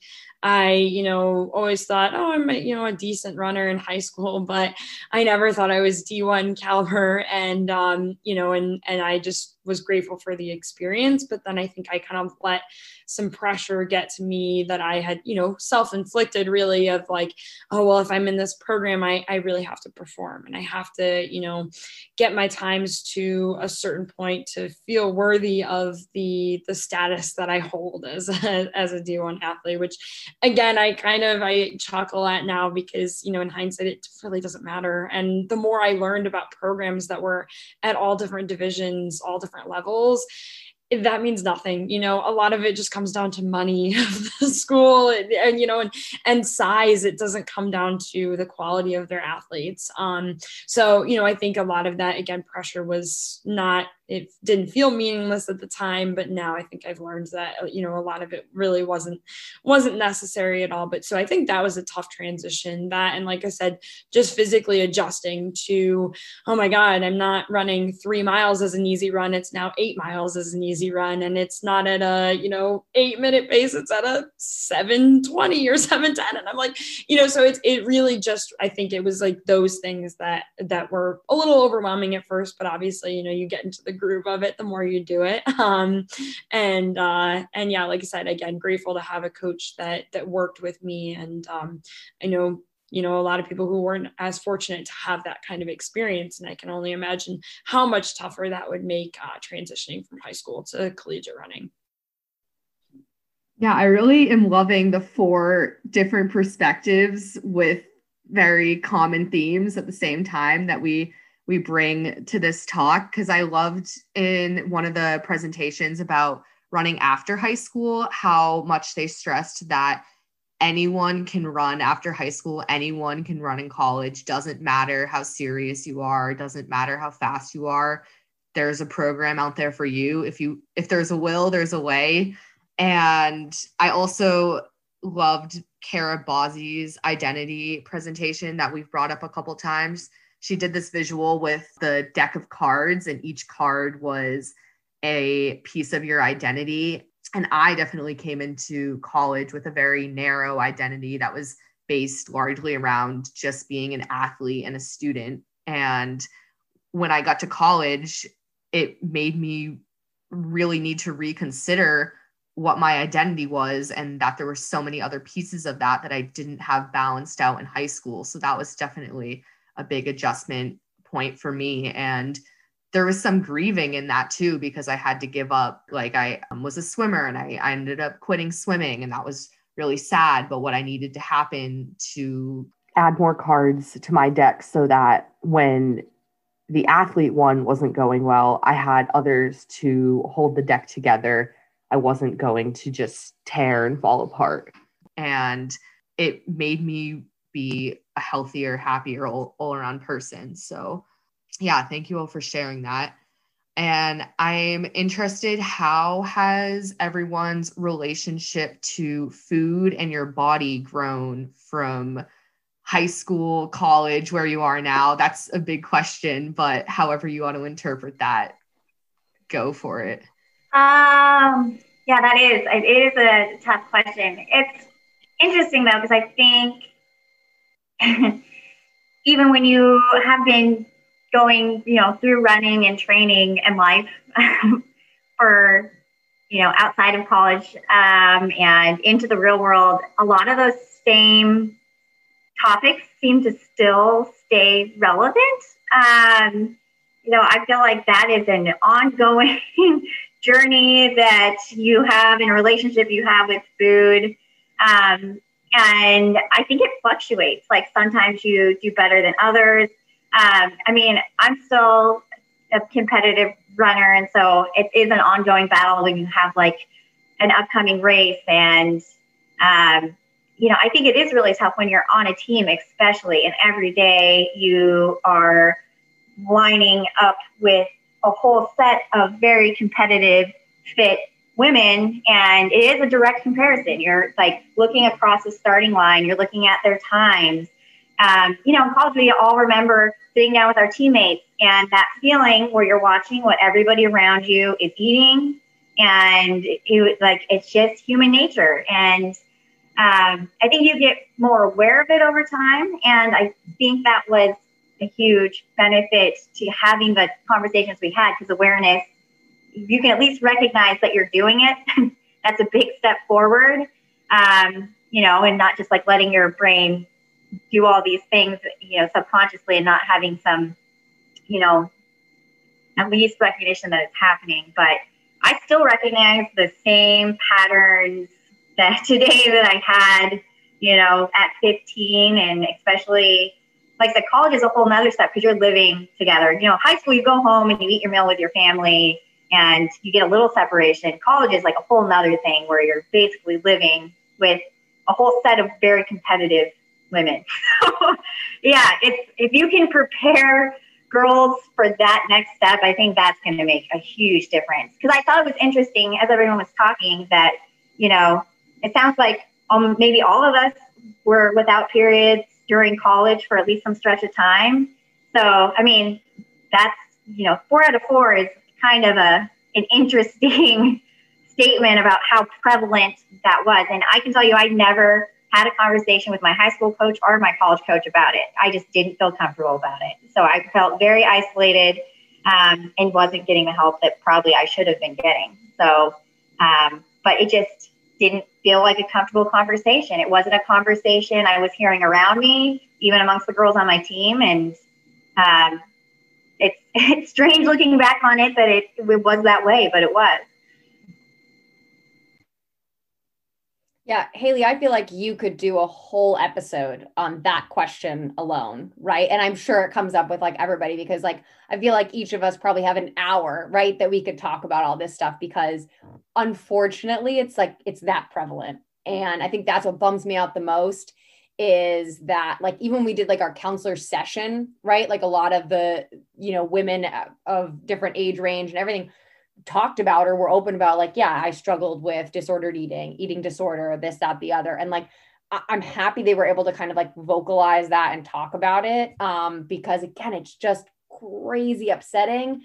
I, you know, always thought, oh, I'm, you know, a decent runner in high school, but I never thought I was D1 caliber. And, um, you know, and, and I just was grateful for the experience. But then I think I kind of let some pressure get to me that I had, you know, self inflicted really of like, oh, well, if I'm in this program, I, I really have to perform and I have to, you know, get my times to a certain point to feel worthy of the, the status that I hold as a, as a D1 athlete, which again, I kind of, I chuckle at now because, you know, in hindsight, it really doesn't matter. And the more I learned about programs that were at all different divisions, all different levels, that means nothing you know? A lot of it just comes down to money of the school and, and, you know and and size it doesn't come down to the quality of their athletes. Um so you know i think a lot of that again pressure was not it didn't feel meaningless at the time but now i think i've learned that uh, you know a lot of it really wasn't wasn't necessary at all. But so i think that was a tough transition that and like i said just physically adjusting to oh my god i'm not running three miles as an easy run. It's now eight miles as an easy run and it's not at a you know eight minute pace. It's at a 720 or 710 and i'm like you know so it's it really just i think it was like those things that that were a little overwhelming at first but obviously you know you get into the groove of it the more you do it. Um, and uh, and yeah like i said again grateful to have a coach that that worked with me. And um, i know you know a lot of people who weren't as fortunate to have that kind of experience. And i can only imagine how much tougher that would make uh, transitioning from high school to collegiate running. Yeah i really am loving the four different perspectives with very common themes at the same time that we we bring to this talk because I loved in one of the presentations about running after high school how much they stressed that anyone can run after high school, anyone can run in college, doesn't matter how serious you are, doesn't matter how fast you are. There's a program out there for you. If you if there's a will, there's a way. And I also loved Kara Bozzi's identity presentation that we've brought up a couple times she did this visual with the deck of cards, and each card was a piece of your identity. And I definitely came into college with a very narrow identity that was based largely around just being an athlete and a student. And when I got to college, it made me really need to reconsider what my identity was and that there were so many other pieces of that that I didn't have balanced out in high school. So that was definitely a big adjustment point for me. And there was some grieving in that too because i had to give up like i um, was a swimmer and I, I ended up quitting swimming and that was really sad. But what i needed to happen to add more cards to my deck so that when the athlete one wasn't going well i had others to hold the deck together. I wasn't going to just tear and fall apart. And it made me be a healthier, happier, all, all around person. So, yeah, thank you all for sharing that. And I'm interested how has everyone's relationship to food and your body grown from high school, college, where you are now? That's a big question, but however you want to interpret that, go for it. Um, yeah, that is it is a tough question. It's interesting though because I think even when you have been going, you know, through running and training and life for, you know, outside of college um, and into the real world, a lot of those same topics seem to still stay relevant. Um, you know, I feel like that is an ongoing journey that you have in a relationship you have with food. Um, and I think it fluctuates. Like sometimes you do better than others. Um, I mean, I'm still a competitive runner, and so it is an ongoing battle when you have like an upcoming race. And um, you know, I think it is really tough when you're on a team, especially, and every day you are lining up with a whole set of very competitive fit women and it is a direct comparison. You're like looking across the starting line you're looking at their times. Um, you know in college we all remember sitting down with our teammates and that feeling where you're watching what everybody around you is eating and it like it's just human nature. And um, i think you get more aware of it over time and i think that was a huge benefit to having the conversations we had because awareness you can at least recognize that you're doing it. That's a big step forward um, you know and not just like letting your brain do all these things you know subconsciously and not having some you know at least recognition that it's happening. But I still recognize the same patterns that today that I had, you know, at 15 and especially like the college is a whole nother step because you're living together. You know, high school, you go home and you eat your meal with your family and you get a little separation. College is like a whole nother thing where you're basically living with a whole set of very competitive women. yeah, it's if you can prepare girls for that next step, I think that's going to make a huge difference. Because I thought it was interesting as everyone was talking that, you know, it sounds like um, maybe all of us were without periods during college for at least some stretch of time. So, I mean, that's, you know, four out of four is kind of a, an interesting statement about how prevalent that was. And I can tell you, I never had a conversation with my high school coach or my college coach about it. I just didn't feel comfortable about it. So I felt very isolated um, and wasn't getting the help that probably I should have been getting. So, um, but it just didn't feel like a comfortable conversation. It wasn't a conversation I was hearing around me, even amongst the girls on my team. And um, it's, strange looking back on it that it, it was that way, but it was. Yeah, Haley, I feel like you could do a whole episode on that question alone, right? And I'm sure it comes up with like everybody because like I feel like each of us probably have an hour, right, that we could talk about all this stuff because unfortunately it's like it's that prevalent. And I think that's what bums me out the most is that like even we did like our counselor session, right? Like a lot of the, you know, women of different age range and everything talked about or were open about like yeah i struggled with disordered eating eating disorder this that the other and like I- i'm happy they were able to kind of like vocalize that and talk about it um because again it's just crazy upsetting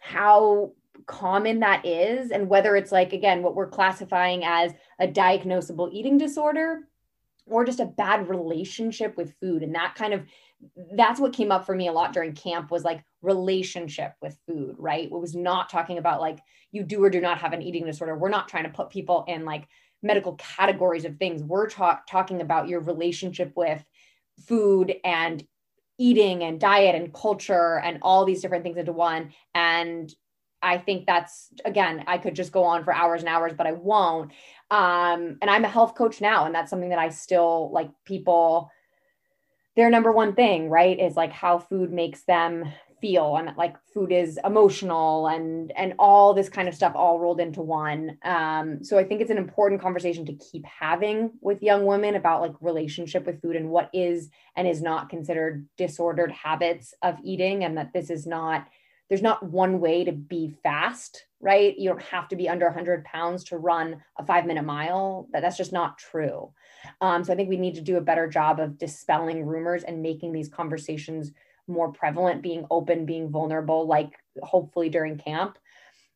how common that is and whether it's like again what we're classifying as a diagnosable eating disorder or just a bad relationship with food and that kind of that's what came up for me a lot during camp was like relationship with food, right? It was not talking about like you do or do not have an eating disorder. We're not trying to put people in like medical categories of things. We're talk- talking about your relationship with food and eating and diet and culture and all these different things into one. And I think that's again, I could just go on for hours and hours, but I won't. Um, and I'm a health coach now, and that's something that I still like people their number one thing, right, is like how food makes them feel and like food is emotional and and all this kind of stuff all rolled into one um, so i think it's an important conversation to keep having with young women about like relationship with food and what is and is not considered disordered habits of eating and that this is not there's not one way to be fast right? You don't have to be under 100 pounds to run a five minute mile. That, that's just not true. Um, so i think we need to do a better job of dispelling rumors and making these conversations more prevalent, being open, being vulnerable, like hopefully during camp.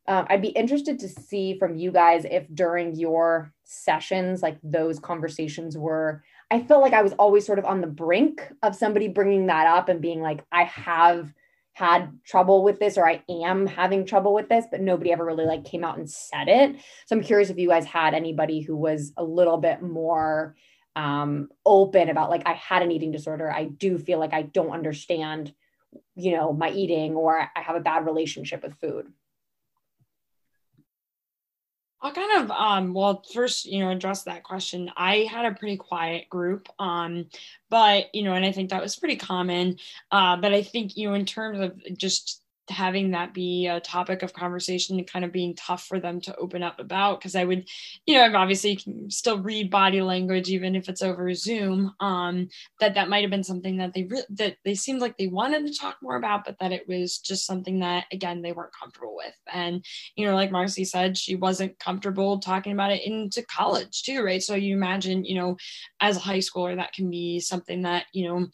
Um, I'd be interested to see from you guys if during your sessions, like those conversations were, I felt like I was always sort of on the brink of somebody bringing that up and being like, I have had trouble with this or I am having trouble with this, but nobody ever really like came out and said it. So I'm curious if you guys had anybody who was a little bit more um, open about like I had an eating disorder. I do feel like I don't understand, you know, my eating or I have a bad relationship with food. I'll kind of um well first you know address that question. I had a pretty quiet group um but you know and I think that was pretty common uh but I think you know in terms of just having that be a topic of conversation and kind of being tough for them to open up about because i would you know obviously can still read body language even if it's over zoom um that that might have been something that they re- that they seemed like they wanted to talk more about but that it was just something that again they weren't comfortable with. And you know like marcy said she wasn't comfortable talking about it into college too right? So you imagine you know as a high schooler that can be something that you know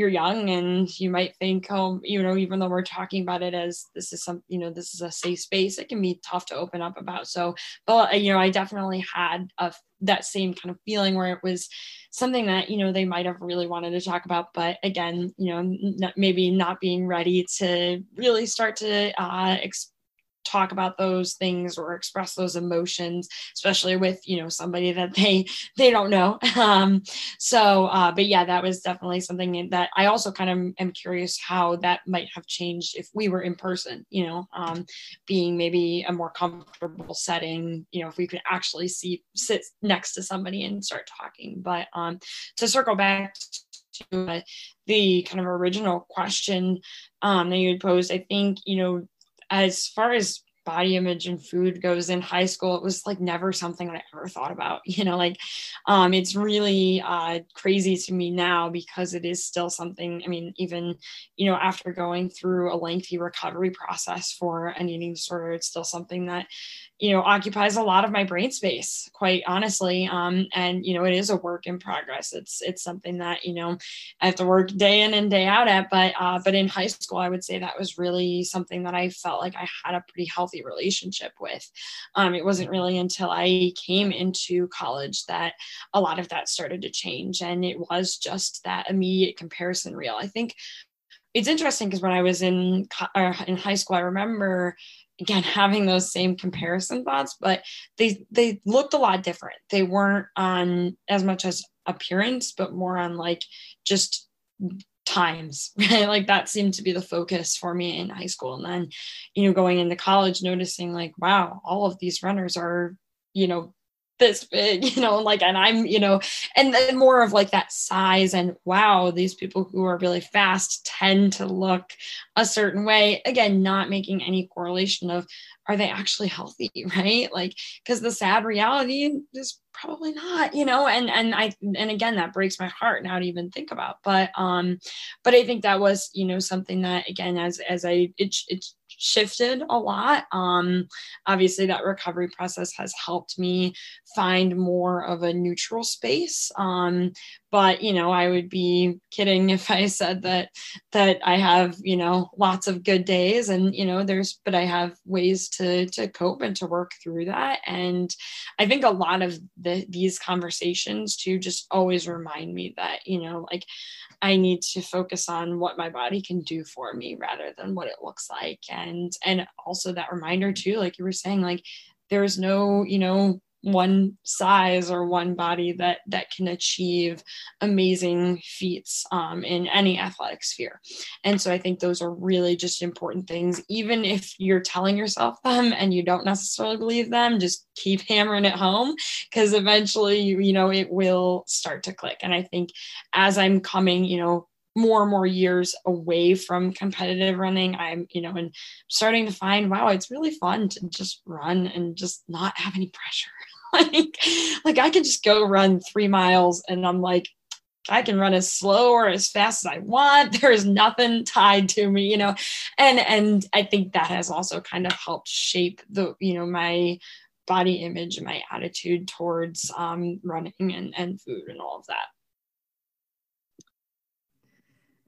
you're young and you might think oh you know even though we're talking about it as this is some you know this is a safe space it can be tough to open up about. So but uh, you know i definitely had a that same kind of feeling where it was something that you know they might have really wanted to talk about but again you know maybe not being ready to really start to uh, talk about those things or express those emotions especially with you know somebody that they they don't know. Um so uh but yeah that was definitely something that i also kind of am curious how that might have changed if we were in person you know um being maybe a more comfortable setting you know if we could actually see sit next to somebody and start talking. But um to circle back to uh, the kind of original question um, that you had posed, I think, you know, as far as body image and food goes in high school it was like never something i ever thought about you know like um it's really uh crazy to me now because it is still something i mean even you know after going through a lengthy recovery process for an eating disorder it's still something that you know occupies a lot of my brain space quite honestly um, and you know it is a work in progress. It's it's something that you know i have to work day in and day out at but uh, but in high school i would say that was really something that i felt like i had a pretty healthy relationship with. Um, it wasn't really until i came into college that a lot of that started to change and it was just that immediate comparison reel. I think it's interesting because when I was in in high school, I remember again having those same comparison thoughts but they they looked a lot different. They weren't on as much as appearance but more on like just times right? Like that seemed to be the focus for me in high school. And then you know going into college noticing like wow all of these runners are you know this big, you know, like, and I'm, you know, and then more of like that size and wow, these people who are really fast tend to look a certain way. Again, not making any correlation of are they actually healthy, right? Like, because the sad reality is probably not, you know, and and I and again that breaks my heart now to even think about. But um, but I think that was, you know, something that again as as I it it shifted a lot. Um, obviously, that recovery process has helped me find more of a neutral space. Um, but you know, I would be kidding if I said that that I have you know lots of good days, and you know, there's but I have ways to to cope and to work through that. And I think a lot of the, these conversations to just always remind me that you know, like I need to focus on what my body can do for me rather than what it looks like. And and also that reminder too, like you were saying, like there's no, you know, one size or one body that that can achieve amazing feats um, in any athletic sphere. And so i think those are really just important things. Even if you're telling yourself them and you don't necessarily believe them just keep hammering it home because eventually you, you know it will start to click. And i think as i'm coming you know more and more years away from competitive running i'm you know and starting to find wow it's really fun to just run and just not have any pressure like like i can just go run three miles and i'm like I can run as slow or as fast as I want. There's nothing tied to me, you know. And and I think that has also kind of helped shape the, you know, my body image and my attitude towards um, running and, and food and all of that.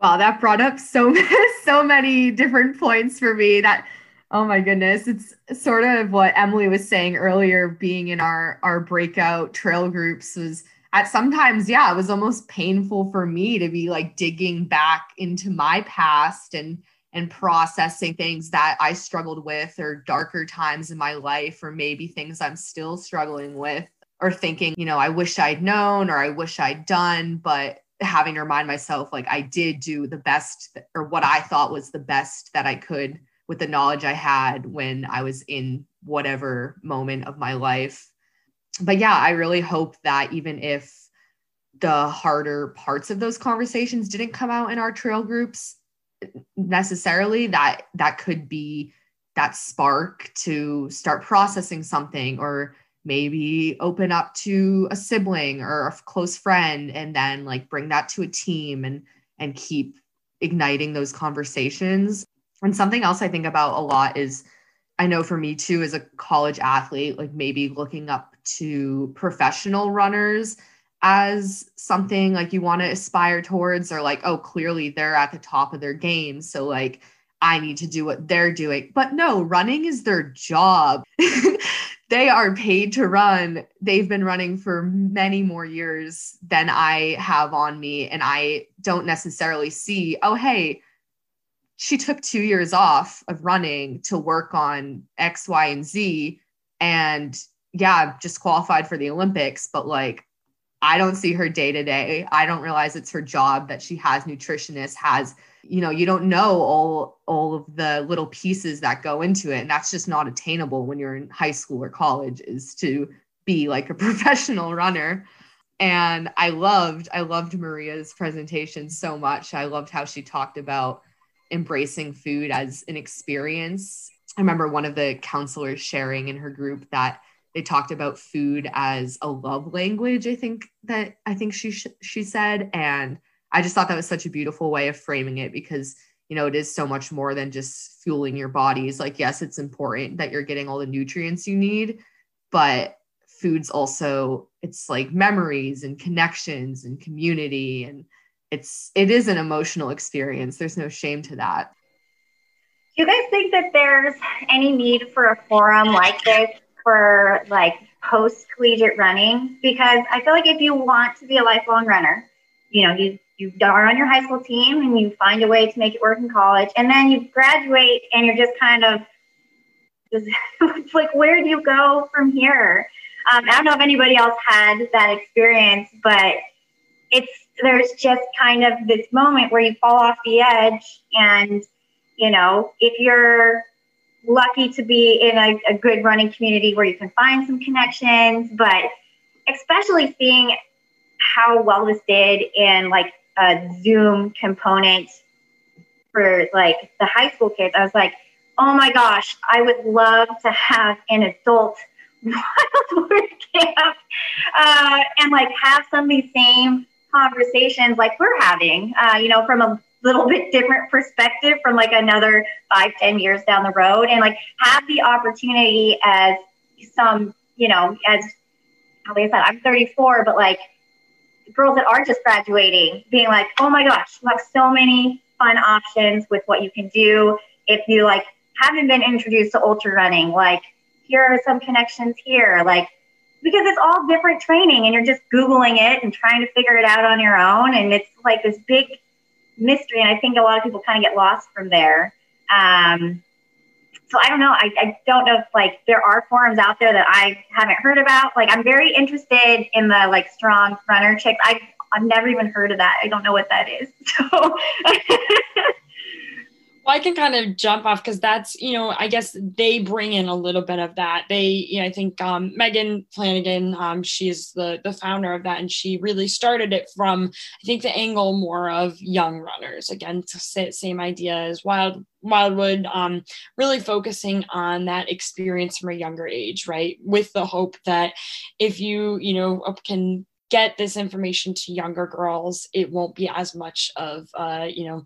Wow, that brought up so so many different points for me. That oh my goodness, it's sort of what Emily was saying earlier. Being in our our breakout trail groups was at sometimes, yeah, it was almost painful for me to be like digging back into my past and and processing things that I struggled with or darker times in my life or maybe things I'm still struggling with or thinking, you know, I wish I'd known or I wish I'd done, but having to remind myself like I did do the best or what I thought was the best that I could with the knowledge I had when I was in whatever moment of my life. But yeah, I really hope that even if the harder parts of those conversations didn't come out in our trail groups, necessarily that that could be that spark to start processing something or maybe open up to a sibling or a close friend and then like bring that to a team and and keep igniting those conversations and something else i think about a lot is i know for me too as a college athlete like maybe looking up to professional runners as something like you want to aspire towards or like oh clearly they're at the top of their game so like I need to do what they're doing. But no, running is their job. they are paid to run. They've been running for many more years than I have on me. And I don't necessarily see, oh, hey, she took two years off of running to work on X, Y, and Z. And yeah, just qualified for the Olympics. But like, I don't see her day to day. I don't realize it's her job that she has nutritionists, has you know you don't know all all of the little pieces that go into it and that's just not attainable when you're in high school or college is to be like a professional runner and i loved i loved maria's presentation so much i loved how she talked about embracing food as an experience. I remember one of the counselors sharing in her group that they talked about food as a love language i think that i think she sh- she said. And I just thought that was such a beautiful way of framing it because you know it is so much more than just fueling your bodies. Like yes it's important that you're getting all the nutrients you need but food's also it's like memories and connections and community and it's it is an emotional experience. There's no shame to that. Do you guys think that there's any need for a forum like this for like post collegiate running? Because i feel like if you want to be a lifelong runner you know you you are on your high school team and you find a way to make it work in college and then you graduate and you're just kind of just like where do you go from here? Um, i don't know if anybody else had that experience but it's there's just kind of this moment where you fall off the edge and you know if you're lucky to be in a, a good running community where you can find some connections but especially seeing how well this did in like a Zoom component for like the high school kids, I was like, oh my gosh, I would love to have an adult wildwood camp uh, and like have some of these same conversations like we're having, uh, you know, from a little bit different perspective from like another five, ten years down the road and like have the opportunity as some, you know, as like I said, I'm 34, but like girls that are just graduating being like, oh my gosh, you have so many fun options with what you can do. If you like haven't been introduced to ultra running, like here are some connections here, like because it's all different training and you're just Googling it and trying to figure it out on your own. And it's like this big mystery. And I think a lot of people kind of get lost from there. Um, so I don't know. I, I don't know if like there are forums out there that I haven't heard about. Like I'm very interested in the like strong runner chicks. I I've never even heard of that. I don't know what that is. So Well, I can kind of jump off because that's, you know, I guess they bring in a little bit of that. They, you know, I think um, Megan Flanagan, um, she's the the founder of that, and she really started it from, I think, the angle more of young runners. Again, same idea as Wild Wildwood, um, really focusing on that experience from a younger age, right? With the hope that if you, you know, can get this information to younger girls, it won't be as much of, uh, you know,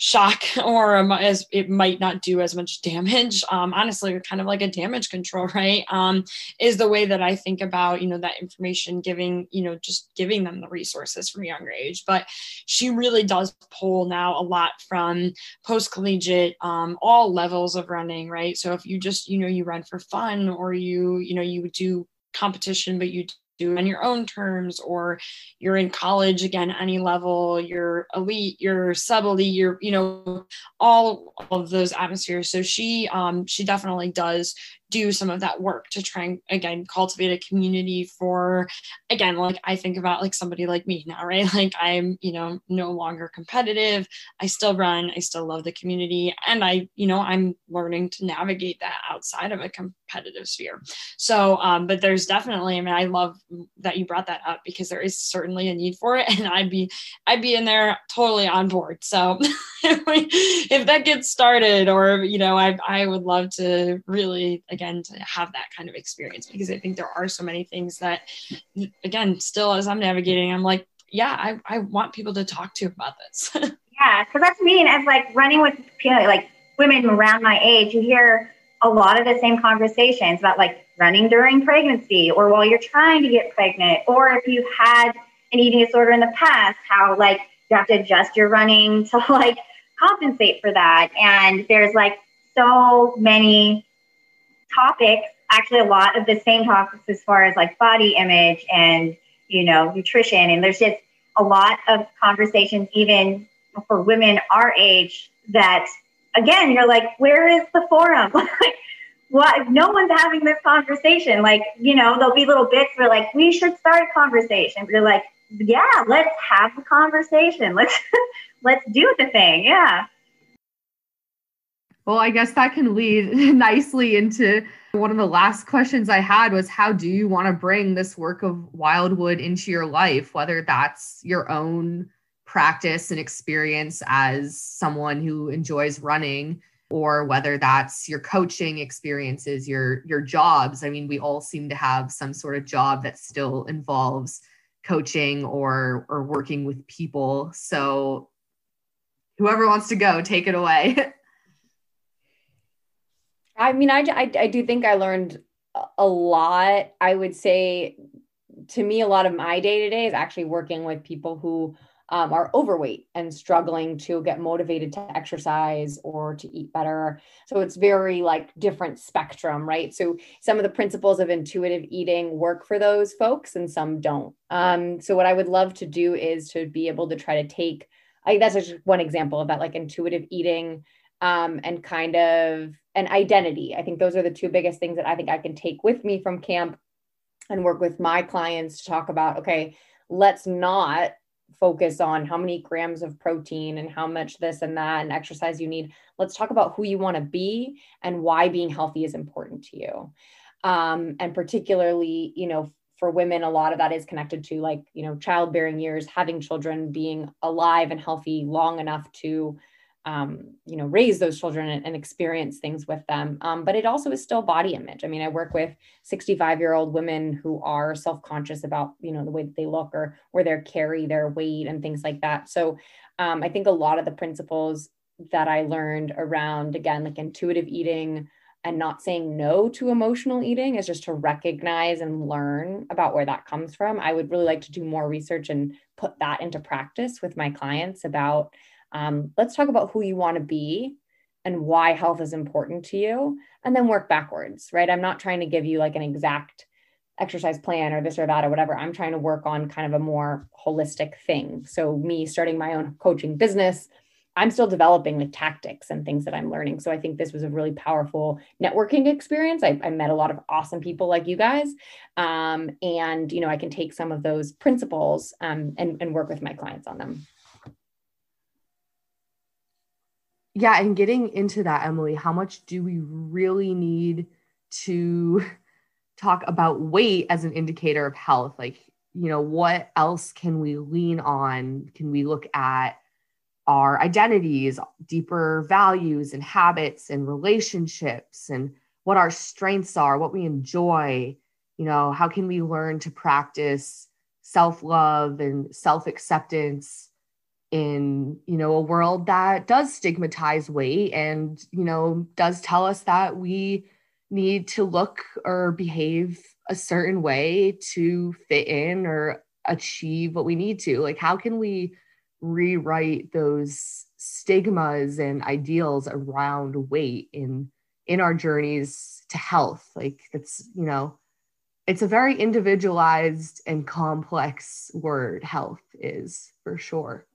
shock or as it might not do as much damage. Um, honestly kind of like a damage control right? Um, is the way that i think about you know that information giving you know just giving them the resources from a younger age. But she really does pull now a lot from post collegiate um, all levels of running right? So if you just you know you run for fun or you you know you do competition but you do on your own terms or you're in college again any level you're elite you're sub elite you're you know all of those atmospheres. So she um she definitely does do some of that work to try and again cultivate a community for again like i think about like somebody like me now right? Like i'm you know no longer competitive. I still run. I still love the community. And i you know i'm learning to navigate that outside of a competitive sphere. So um but there's definitely i mean i love that you brought that up because there is certainly a need for it. And i'd be i'd be in there totally on board. So if that gets started or you know i i would love to really again to have that kind of experience because i think there are so many things that again still as i'm navigating i'm like yeah i, I want people to talk to about this. Yeah because that's me and as like running with you know, like women around my age you hear a lot of the same conversations about like running during pregnancy or while you're trying to get pregnant or if you've had an eating disorder in the past how like you have to adjust your running to like compensate for that. And there's like so many topics, actually a lot of the same topics as far as like body image and, you know, nutrition. And there's just a lot of conversations, even for women our age, that again, you're like, where is the forum? Like what no one's having this conversation. Like, you know, there'll be little bits where like, we should start a conversation. But you're like, yeah, let's have the conversation. Let's let's do the thing. Yeah. Well, I guess that can lead nicely into one of the last questions I had was how do you want to bring this work of Wildwood into your life, whether that's your own practice and experience as someone who enjoys running or whether that's your coaching experiences, your your jobs. I mean, we all seem to have some sort of job that still involves coaching or or working with people. So whoever wants to go, take it away. I mean, I, I, I do think I learned a lot. I would say to me, a lot of my day to day is actually working with people who um, are overweight and struggling to get motivated to exercise or to eat better. So it's very like different spectrum, right? So some of the principles of intuitive eating work for those folks and some don't. Um, so what I would love to do is to be able to try to take, I that's just one example of that, like intuitive eating um, and kind of an identity. I think those are the two biggest things that I think I can take with me from camp and work with my clients to talk about okay, let's not focus on how many grams of protein and how much this and that and exercise you need. Let's talk about who you want to be and why being healthy is important to you. Um, and particularly, you know, for women, a lot of that is connected to like, you know, childbearing years, having children, being alive and healthy long enough to um, you know raise those children and, and experience things with them. Um, but it also is still body image. I mean i work with 65 year old women who are self-conscious about you know the way that they look or where they carry their weight and things like that. So um, i think a lot of the principles that i learned around again like intuitive eating and not saying no to emotional eating is just to recognize and learn about where that comes from. I would really like to do more research and put that into practice with my clients about um, let's talk about who you want to be and why health is important to you, and then work backwards, right? I'm not trying to give you like an exact exercise plan or this or that or whatever. I'm trying to work on kind of a more holistic thing. So, me starting my own coaching business, I'm still developing the tactics and things that I'm learning. So I think this was a really powerful networking experience. I, I met a lot of awesome people like you guys. Um, and, you know, I can take some of those principles um, and, and work with my clients on them. Yeah and getting into that emily how much do we really need to talk about weight as an indicator of health? Like you know what else can we lean on? Can we look at our identities deeper values and habits and relationships and what our strengths are what we enjoy? You know how can we learn to practice self-love and self-acceptance in you know a world that does stigmatize weight and you know does tell us that we need to look or behave a certain way to fit in or achieve what we need to. Like how can we rewrite those stigmas and ideals around weight in in our journeys to health? Like it's you know it's a very individualized and complex word health is for sure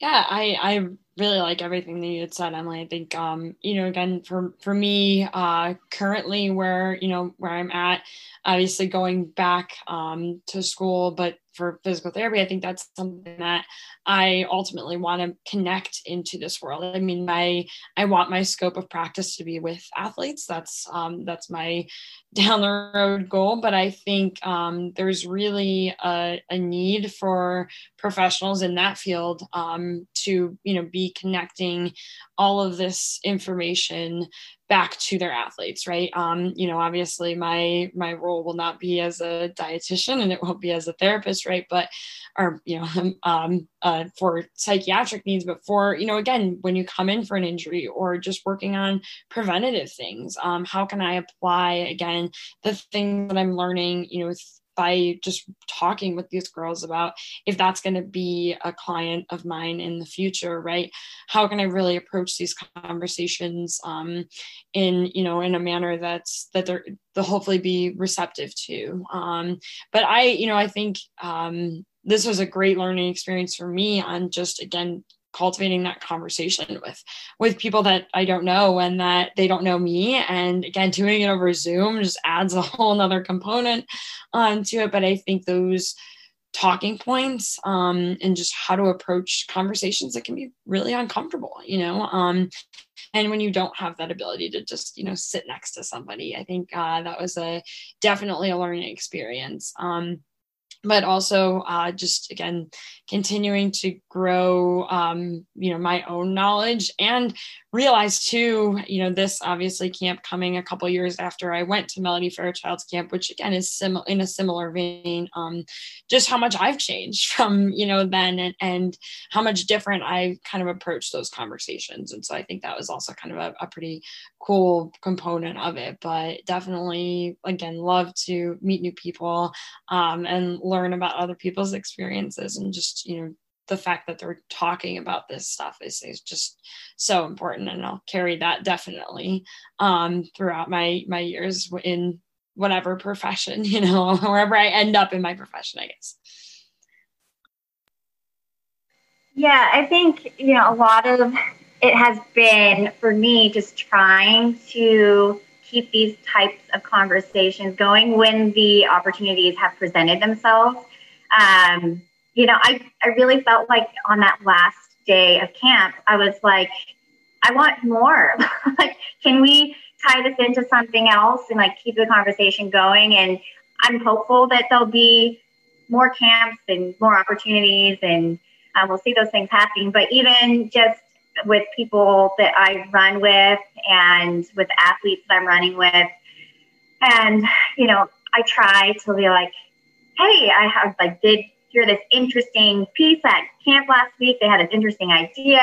yeah, I I really like everything that you had said, Emily. I think, um, you know, again, for, for me, uh, currently where, you know, where I'm at, obviously going back um, to school, but for physical therapy, I think that's something that I ultimately want to connect into this world. I mean, my I want my scope of practice to be with athletes. That's um, that's my down the road goal. But I think um, there's really a, a, need for professionals in that field um, to you know be connecting all of this information back to their athletes right? Um, you know obviously my my role will not be as a dietitian and it won't be as a therapist right? But or you know um, uh, for psychiatric needs but for you know again when you come in for an injury or just working on preventative things um, how can i apply again the things that i'm learning you know by just talking with these girls about if that's going to be a client of mine in the future right? How can i really approach these conversations um, in you know in a manner that's that they're they'll hopefully be receptive to. Um, but i you know i think um, this was a great learning experience for me on just again cultivating that conversation with with people that I don't know and that they don't know me. And again, doing it over Zoom just adds a whole nother component um, it. But I think those talking points um, and just how to approach conversations that can be really uncomfortable, you know. Um, and when you don't have that ability to just you know sit next to somebody, I think uh, that was a definitely a learning experience. Um, but also uh, just again continuing to grow um, you know my own knowledge and realize too you know this obviously camp coming a couple years after i went to melody fairchild's camp which again is similar in a similar vein um, just how much i've changed from you know then and, and how much different i kind of approached those conversations. And so i think that was also kind of a, a pretty cool component of it. But definitely again love to meet new people um, and learn about other people's experiences and just you know the fact that they're talking about this stuff is, is just so important and i'll carry that definitely um, throughout my my years in whatever profession you know wherever i end up in my profession i guess yeah i think you know a lot of it has been for me just trying to keep these types of conversations going when the opportunities have presented themselves. Um, you know, I, I really felt like on that last day of camp, I was like, I want more. like, can we tie this into something else and like keep the conversation going? And I'm hopeful that there'll be more camps and more opportunities and uh, we'll see those things happening. But even just with people that I run with and with athletes that I'm running with. And, you know, I try to be like, hey, I have like did hear this interesting piece at camp last week. They had this interesting idea.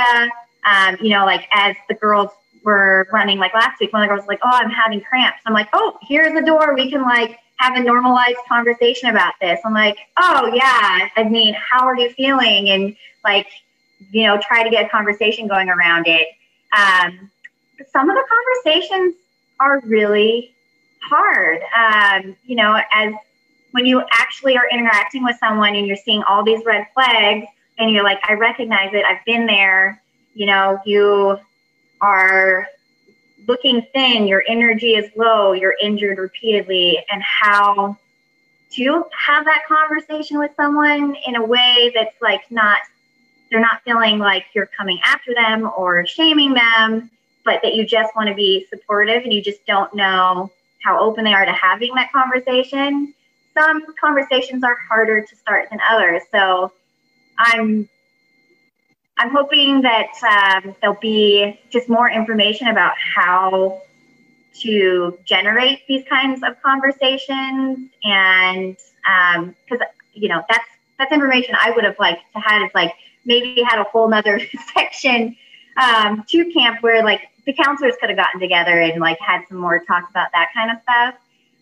Um, you know, like as the girls were running like last week, one of the girls was like, Oh, I'm having cramps. I'm like, Oh, here's the door. We can like have a normalized conversation about this. I'm like, Oh yeah. I mean, how are you feeling? And like, you know, try to get a conversation going around it. Um, some of the conversations are really hard. Um, you know, as when you actually are interacting with someone and you're seeing all these red flags and you're like, I recognize it, I've been there, you know, you are looking thin, your energy is low, you're injured repeatedly, and how to have that conversation with someone in a way that's like not they're not feeling like you're coming after them or shaming them, but that you just want to be supportive and you just don't know how open they are to having that conversation. Some conversations are harder to start than others. So I'm I'm hoping that um, there'll be just more information about how to generate these kinds of conversations, and because um, you know that's that's information I would have liked to have. Is like maybe had a whole nother section um, to camp where like the counselors could have gotten together and like had some more talks about that kind of stuff.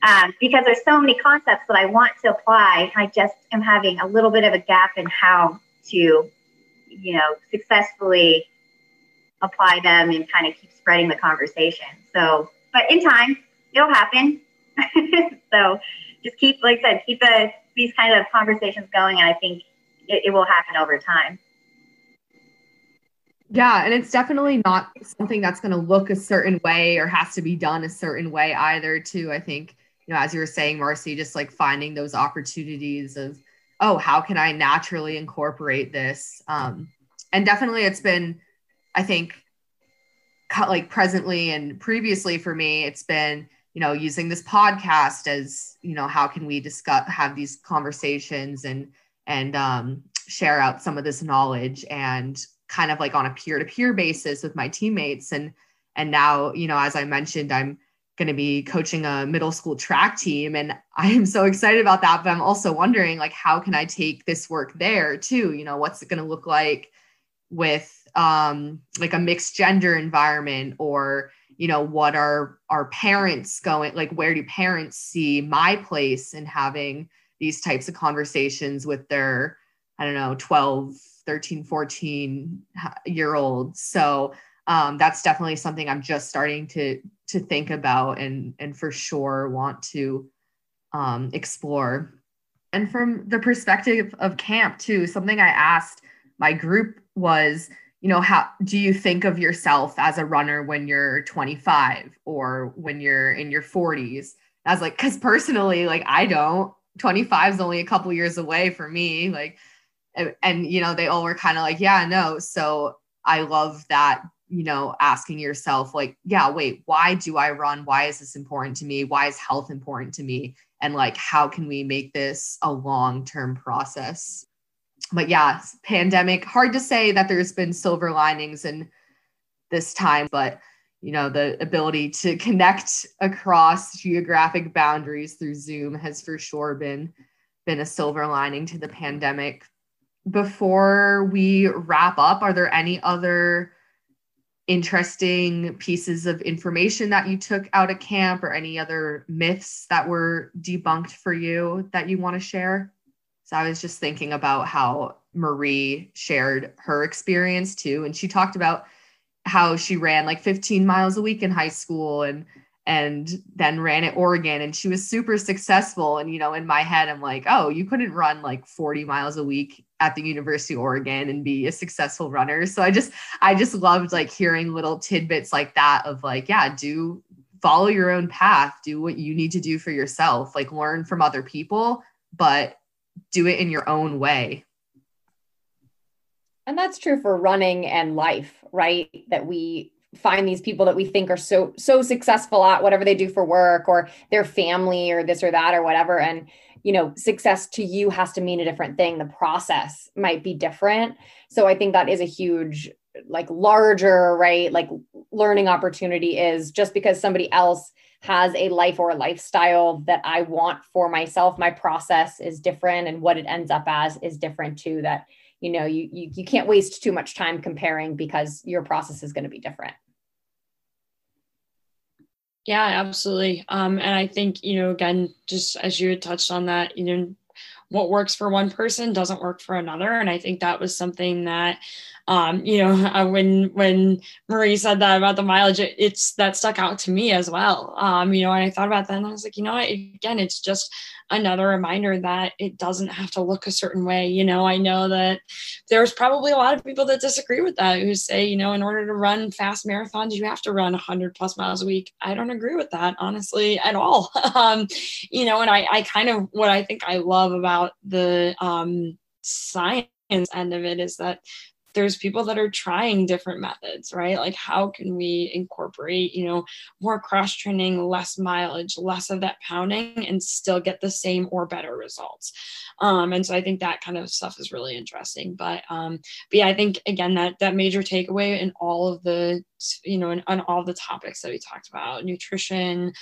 Um, because there's so many concepts that I want to apply. I just am having a little bit of a gap in how to, you know, successfully apply them and kind of keep spreading the conversation. So, but in time, it'll happen. so just keep, like I said, keep the, these kind of conversations going. And I think it, it will happen over time. Yeah, and it's definitely not something that's going to look a certain way or has to be done a certain way either. Too, I think you know, as you were saying, Marcy, just like finding those opportunities of, oh, how can I naturally incorporate this? Um, and definitely, it's been, I think, like presently and previously for me, it's been you know using this podcast as you know how can we discuss have these conversations and and um, share out some of this knowledge and kind of like on a peer-to-peer basis with my teammates and and now you know as i mentioned i'm going to be coaching a middle school track team and i'm so excited about that but i'm also wondering like how can i take this work there too? You know what's it going to look like with um like a mixed gender environment or you know what are our parents going like where do parents see my place in having these types of conversations with their i don't know 12 13 14 year olds? So um, that's definitely something i'm just starting to to think about and and for sure want to um, explore. And from the perspective of camp too something i asked my group was you know how do you think of yourself as a runner when you're 25 or when you're in your 40s i was like because personally like i don't. 25 is only a couple years away for me like and, and you know they all were kind of like yeah no. So i love that you know asking yourself like yeah wait why do i run? Why is this important to me? Why is health important to me? And like how can we make this a long term process? But yeah pandemic hard to say that there's been silver linings in this time but you know the ability to connect across geographic boundaries through zoom has for sure been been a silver lining to the pandemic. Before we wrap up, are there any other interesting pieces of information that you took out of camp or any other myths that were debunked for you that you want to share? So I was just thinking about how Marie shared her experience too. And she talked about how she ran like 15 miles a week in high school and and then ran at Oregon and she was super successful. And, you know, in my head, I'm like, oh, you couldn't run like 40 miles a week at the University of Oregon and be a successful runner. So I just, I just loved like hearing little tidbits like that of like, yeah, do follow your own path, do what you need to do for yourself, like learn from other people, but do it in your own way. And that's true for running and life, right? That we find these people that we think are so so successful at whatever they do for work or their family or this or that or whatever and you know success to you has to mean a different thing. The process might be different. So i think that is a huge like larger right? Like learning opportunity is just because somebody else has a life or a lifestyle that i want for myself my process is different and what it ends up as is different too that you know you you, you can't waste too much time comparing because your process is going to be different yeah, absolutely. Um, and I think, you know, again, just as you had touched on that, you know, what works for one person doesn't work for another. And I think that was something that, um, you know, uh, when when Marie said that about the mileage, it, it's that stuck out to me as well. Um, you know, and I thought about that and I was like, you know, again, it's just another reminder that it doesn't have to look a certain way. You know, I know that there's probably a lot of people that disagree with that who say, you know, in order to run fast marathons, you have to run 100 plus miles a week. I don't agree with that, honestly, at all. um, you know, and I, I kind of what I think I love about the um, science end of it is that there's people that are trying different methods, right? Like how can we incorporate, you know, more cross training, less mileage, less of that pounding and still get the same or better results. Um, and so I think that kind of stuff is really interesting. But um, but yeah, I think again that that major takeaway in all of the you know, on all the topics that we talked about, nutrition,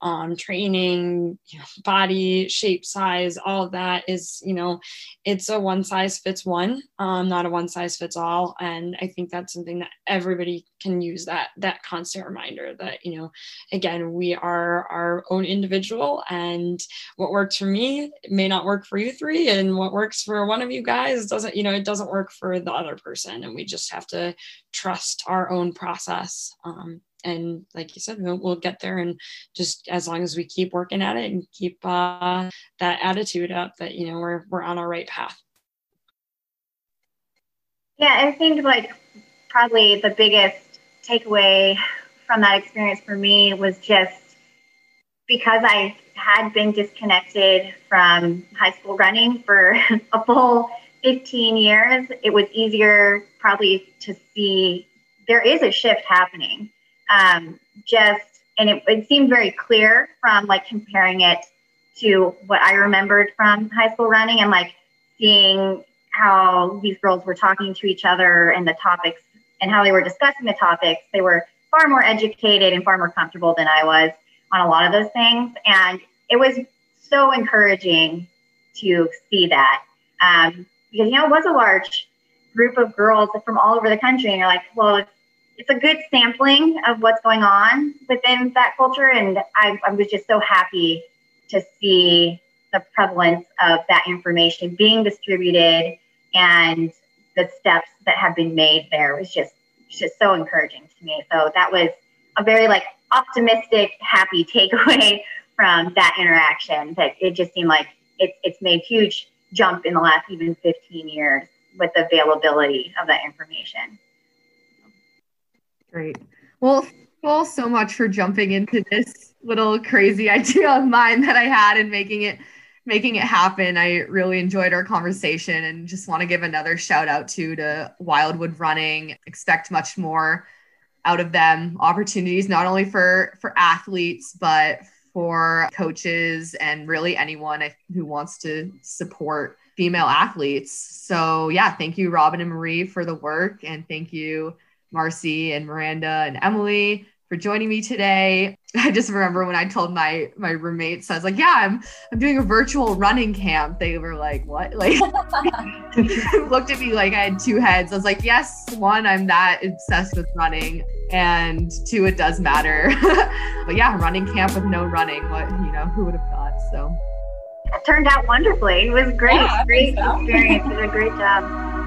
um, training, body shape, size, all of that is, you know, it's a one size fits one, um, not a one size fits all. And I think that's something that everybody can use that that constant reminder that you know, again, we are our own individual, and what works for me may not work for you three, and what works for one of you guys doesn't, you know, it doesn't work for the other person, and we just have to trust our own process. Um, and like you said we'll, we'll, get there and just as long as we keep working at it and keep uh, that attitude up that you know we're, we're on our right path yeah i think like probably the biggest takeaway from that experience for me was just because I had been disconnected from high school running for a full 15 years, it was easier probably to see there is a shift happening. Um, just, and it, it seemed very clear from like comparing it to what I remembered from high school running and like seeing how these girls were talking to each other and the topics and how they were discussing the topics. They were far more educated and far more comfortable than I was on a lot of those things. And it was so encouraging to see that. Um, because, you know, it was a large group of girls from all over the country. And you're like, well, it's, it's a good sampling of what's going on within that culture. And I, I was just so happy to see the prevalence of that information being distributed and the steps that have been made there was just just so encouraging to me. So that was a very like optimistic, happy takeaway from that interaction. That it just seemed like it, it's made huge jump in the last even 15 years with the availability of that information. Great. Well, thank you all so much for jumping into this little crazy idea of mine that I had and making it making it happen. I really enjoyed our conversation and just want to give another shout out to to Wildwood Running. Expect much more out of them. Opportunities not only for for athletes but for coaches and really anyone who wants to support female athletes. So yeah, thank you Robin and Marie for the work and thank you Marcy and Miranda and Emily for joining me today. I just remember when I told my my roommates, I was like, "Yeah, I'm I'm doing a virtual running camp." They were like, "What?" Like looked at me like I had two heads. I was like, "Yes, one, I'm that obsessed with running, and two, it does matter." but yeah, running camp with no running. What you know, who would have thought? So it turned out wonderfully. It was great, yeah, great so. experience. You did a great job.